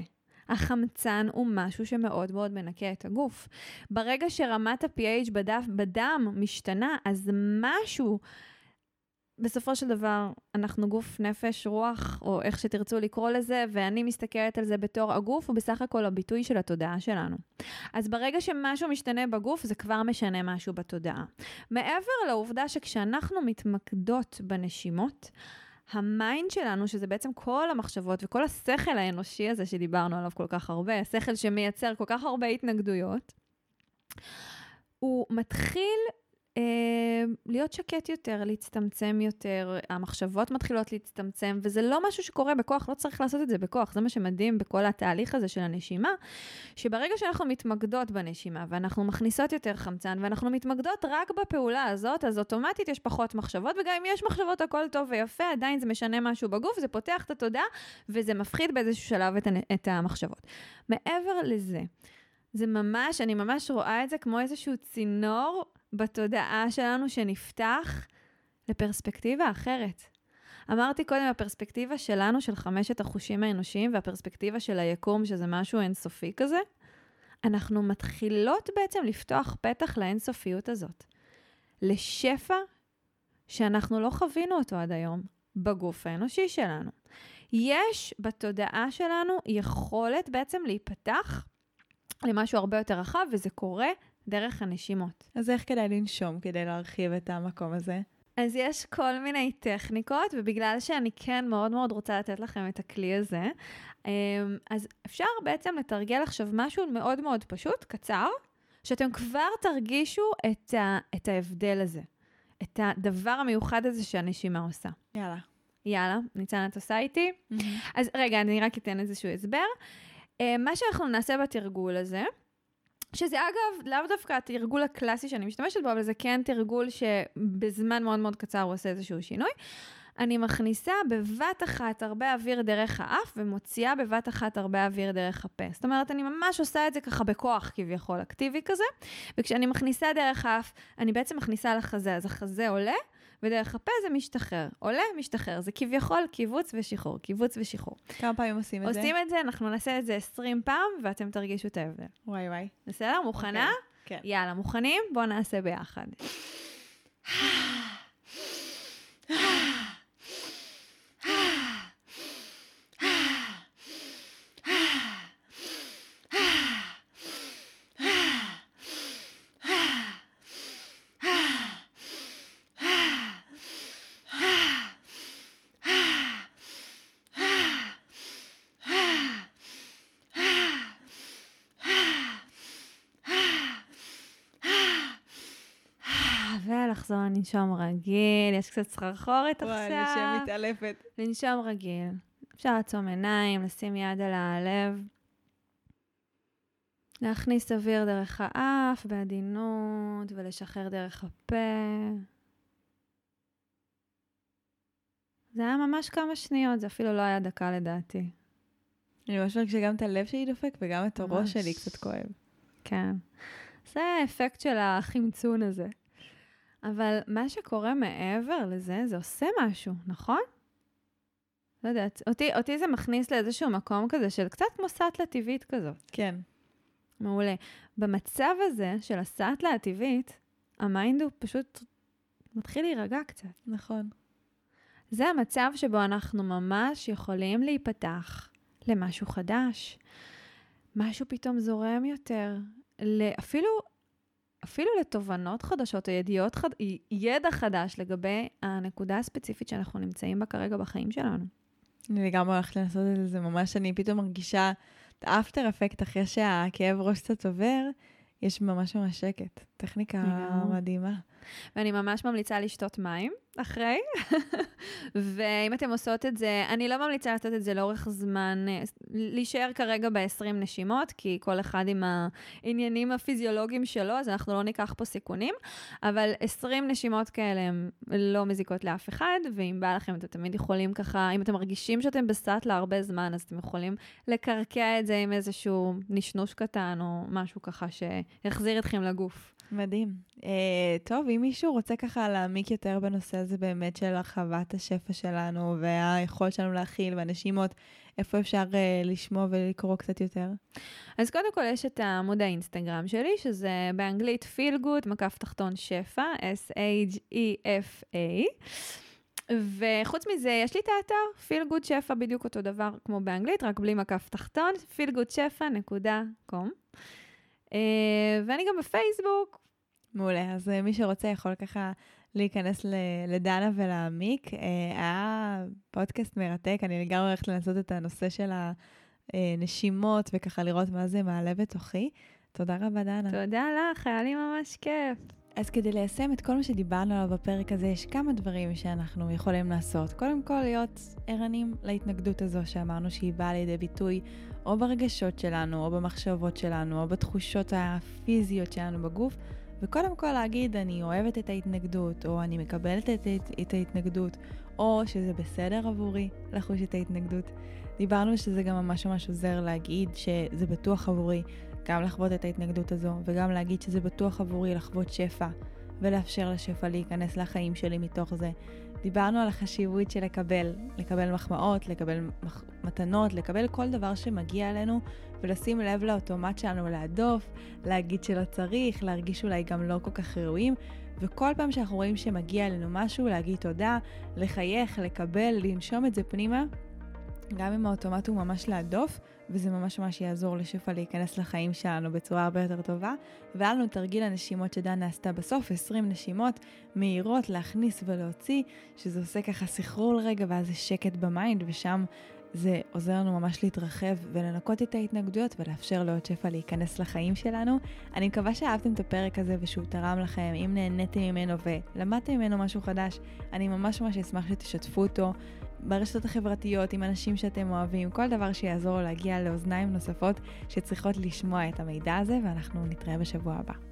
החמצן הוא משהו שמאוד מאוד מנקה את הגוף. ברגע שרמת ה-pH בדף, בדם משתנה, אז משהו בסופו של דבר, אנחנו גוף, נפש, רוח, או איך שתרצו לקרוא לזה, ואני מסתכלת על זה בתור הגוף, הוא בסך הכל הביטוי של התודעה שלנו. אז ברגע שמשהו משתנה בגוף, זה כבר משנה משהו בתודעה. מעבר לעובדה שכשאנחנו מתמקדות בנשימות, ה mind שלנו, שזה בעצם כל המחשבות וכל השכל האנושי הזה שדיברנו עליו כל כך הרבה, השכל שמייצר כל כך הרבה התנגדויות, הוא מתחיל להיות שקט יותר, להצטמצם יותר, המחשבות מתחילות להצטמצם, וזה לא משהו שקורה בכוח, לא צריך לעשות את זה בכוח. זה מה שמדהים בכל התהליך הזה של הנשימה, שברגע שאנחנו מתמקדות בנשימה, ואנחנו מכניסות יותר חמצן, ואנחנו מתמקדות רק בפעולה הזאת, אז אוטומטית יש פחות מחשבות, וגם אם יש מחשבות הכל טוב ויפה, עדיין זה משנה משהו בגוף, זה פותח את התודעה, וזה מפחיד באיזשהו שלב את, את המחשבות. מעבר לזה, זה ממש, אני ממש רואה את זה כמו איזשהו צינור בתודעה שלנו שנפתח לפרספקטיבה אחרת. אמרתי קודם, הפרספקטיבה שלנו, של חמשת החושים האנושיים, והפרספקטיבה של היקום, שזה משהו אינסופי כזה, אנחנו מתחילות בעצם לפתוח פתח לאינסופיות הזאת. לשפע שאנחנו לא חווינו אותו עד היום בגוף האנושי שלנו. יש בתודעה שלנו יכולת בעצם להיפתח למשהו הרבה יותר רחב, וזה קורה דרך הנשימות. אז איך כדאי לנשום כדי להרחיב את המקום הזה? אז יש כל מיני טכניקות, ובגלל שאני כן מאוד מאוד רוצה לתת לכם את הכלי הזה, אמ, אז אפשר בעצם לתרגל עכשיו משהו מאוד מאוד פשוט, קצר, שאתם כבר תרגישו את, ה, את ההבדל הזה, את הדבר המיוחד הזה שהנשימה עושה. יאללה. יאללה, ניצן, את עושה איתי? אז רגע, אני רק אתן איזשהו הסבר. אמ, מה שאנחנו נעשה בתרגול הזה, שזה אגב, לאו דווקא התרגול הקלאסי שאני משתמשת בו, אבל זה כן תרגול שבזמן מאוד מאוד קצר הוא עושה איזשהו שינוי. אני מכניסה בבת אחת הרבה אוויר דרך האף ומוציאה בבת אחת הרבה אוויר דרך הפה. זאת אומרת, אני ממש עושה את זה ככה בכוח כביכול, אקטיבי כזה, וכשאני מכניסה דרך האף, אני בעצם מכניסה לחזה, אז החזה עולה, ודרך הפה זה משתחרר. עולה, משתחרר. זה כביכול קיבוץ ושחרור, קיבוץ ושחרור. כמה פעמים עושים את זה? עושים את זה, אנחנו נעשה את זה 20 פעם, ואתם תרגישו את ההבדל. וואי וואי. בסדר? מוכנה? כן. Okay. יאללה, מוכנים? בואו נעשה ביחד. לחזור לנשום רגיל, יש קצת סחרחורת עכשיו. וואי, נשם מתעלפת. לנשום רגיל. אפשר לעצום עיניים, לשים יד על הלב. להכניס אוויר דרך האף בעדינות ולשחרר דרך הפה. זה היה ממש כמה שניות, זה אפילו לא היה דקה לדעתי. אני ממש מרגישה שגם את הלב שלי דופק וגם את הראש שלי קצת כואב. כן. זה האפקט של החמצון הזה. אבל מה שקורה מעבר לזה, זה עושה משהו, נכון? לא יודעת, אותי, אותי זה מכניס לאיזשהו מקום כזה של קצת כמו סאטלה טבעית כזאת. כן. מעולה. במצב הזה של הסאטלה הטבעית, ה mind הוא פשוט מתחיל להירגע קצת. נכון. זה המצב שבו אנחנו ממש יכולים להיפתח למשהו חדש. משהו פתאום זורם יותר, אפילו אפילו לתובנות חדשות או ידיעות חד... ידע חדש לגבי הנקודה הספציפית שאנחנו נמצאים בה כרגע בחיים שלנו. אני לגמרי הולכת לנסות את זה, ממש אני פתאום מרגישה את האפטר אפקט אחרי שהכאב ראש קצת עובר, יש ממש ממש שקט. טכניקה מדהימה. ואני ממש ממליצה לשתות מים אחרי, ואם אתם עושות את זה, אני לא ממליצה לעשות את זה לאורך זמן, אה, להישאר כרגע ב-20 נשימות, כי כל אחד עם העניינים הפיזיולוגיים שלו, אז אנחנו לא ניקח פה סיכונים, אבל 20 נשימות כאלה הן לא מזיקות לאף אחד, ואם בא לכם, אתם תמיד יכולים ככה, אם אתם מרגישים שאתם בסאטלה הרבה זמן, אז אתם יכולים לקרקע את זה עם איזשהו נשנוש קטן, או משהו ככה שיחזיר אתכם לגוף. מדהים. Uh, טוב, אם מישהו רוצה ככה להעמיק יותר בנושא הזה באמת של הרחבת השפע שלנו והיכולת שלנו להכיל והנשימות, איפה אפשר uh, לשמוע ולקרוא קצת יותר? אז קודם כל יש את עמוד האינסטגרם שלי, שזה באנגלית feel good, מקף תחתון שפע, S-H-E-F-A. וחוץ מזה, יש לי את האתר, feel good שפע, בדיוק אותו דבר כמו באנגלית, רק בלי מקף תחתון, feelgoodשפע.com. Uh, ואני גם בפייסבוק. מעולה, אז uh, מי שרוצה יכול ככה להיכנס לדנה ולהעמיק. Uh, היה פודקאסט מרתק, אני לגמרי הולכת לנסות את הנושא של הנשימות וככה לראות מה זה מעלה בתוכי. תודה רבה, דנה. תודה לך, היה לי ממש כיף. אז כדי ליישם את כל מה שדיברנו עליו בפרק הזה, יש כמה דברים שאנחנו יכולים לעשות. קודם כל, להיות ערנים להתנגדות הזו שאמרנו שהיא באה לידי ביטוי או ברגשות שלנו, או במחשבות שלנו, או בתחושות הפיזיות שלנו בגוף, וקודם כל להגיד, אני אוהבת את ההתנגדות, או אני מקבלת את, את, את ההתנגדות, או שזה בסדר עבורי לחוש את ההתנגדות. דיברנו שזה גם ממש ממש עוזר להגיד שזה בטוח עבורי, גם לחוות את ההתנגדות הזו, וגם להגיד שזה בטוח עבורי לחוות שפע, ולאפשר לשפע להיכנס לחיים שלי מתוך זה. דיברנו על החשיבות של לקבל, לקבל מחמאות, לקבל מח... מתנות, לקבל כל דבר שמגיע אלינו, ולשים לב לאוטומט שלנו להדוף, להגיד שלא צריך, להרגיש אולי גם לא כל כך ראויים, וכל פעם שאנחנו רואים שמגיע אלינו משהו, להגיד תודה, לחייך, לקבל, לנשום את זה פנימה, גם אם האוטומט הוא ממש להדוף, וזה ממש ממש יעזור לשפע להיכנס לחיים שלנו בצורה הרבה יותר טובה. והיה לנו תרגיל הנשימות שדנה עשתה בסוף, 20 נשימות מהירות להכניס ולהוציא, שזה עושה ככה סחרור רגע ואז זה שקט ב mind, ושם זה עוזר לנו ממש להתרחב ולנקות את ההתנגדויות ולאפשר לעוד שפע להיכנס לחיים שלנו. אני מקווה שאהבתם את הפרק הזה ושהוא תרם לכם. אם נהניתם ממנו ולמדתם ממנו משהו חדש, אני ממש ממש אשמח שתשתפו אותו. ברשתות החברתיות, עם אנשים שאתם אוהבים, כל דבר שיעזור להגיע לאוזניים נוספות שצריכות לשמוע את המידע הזה, ואנחנו נתראה בשבוע הבא.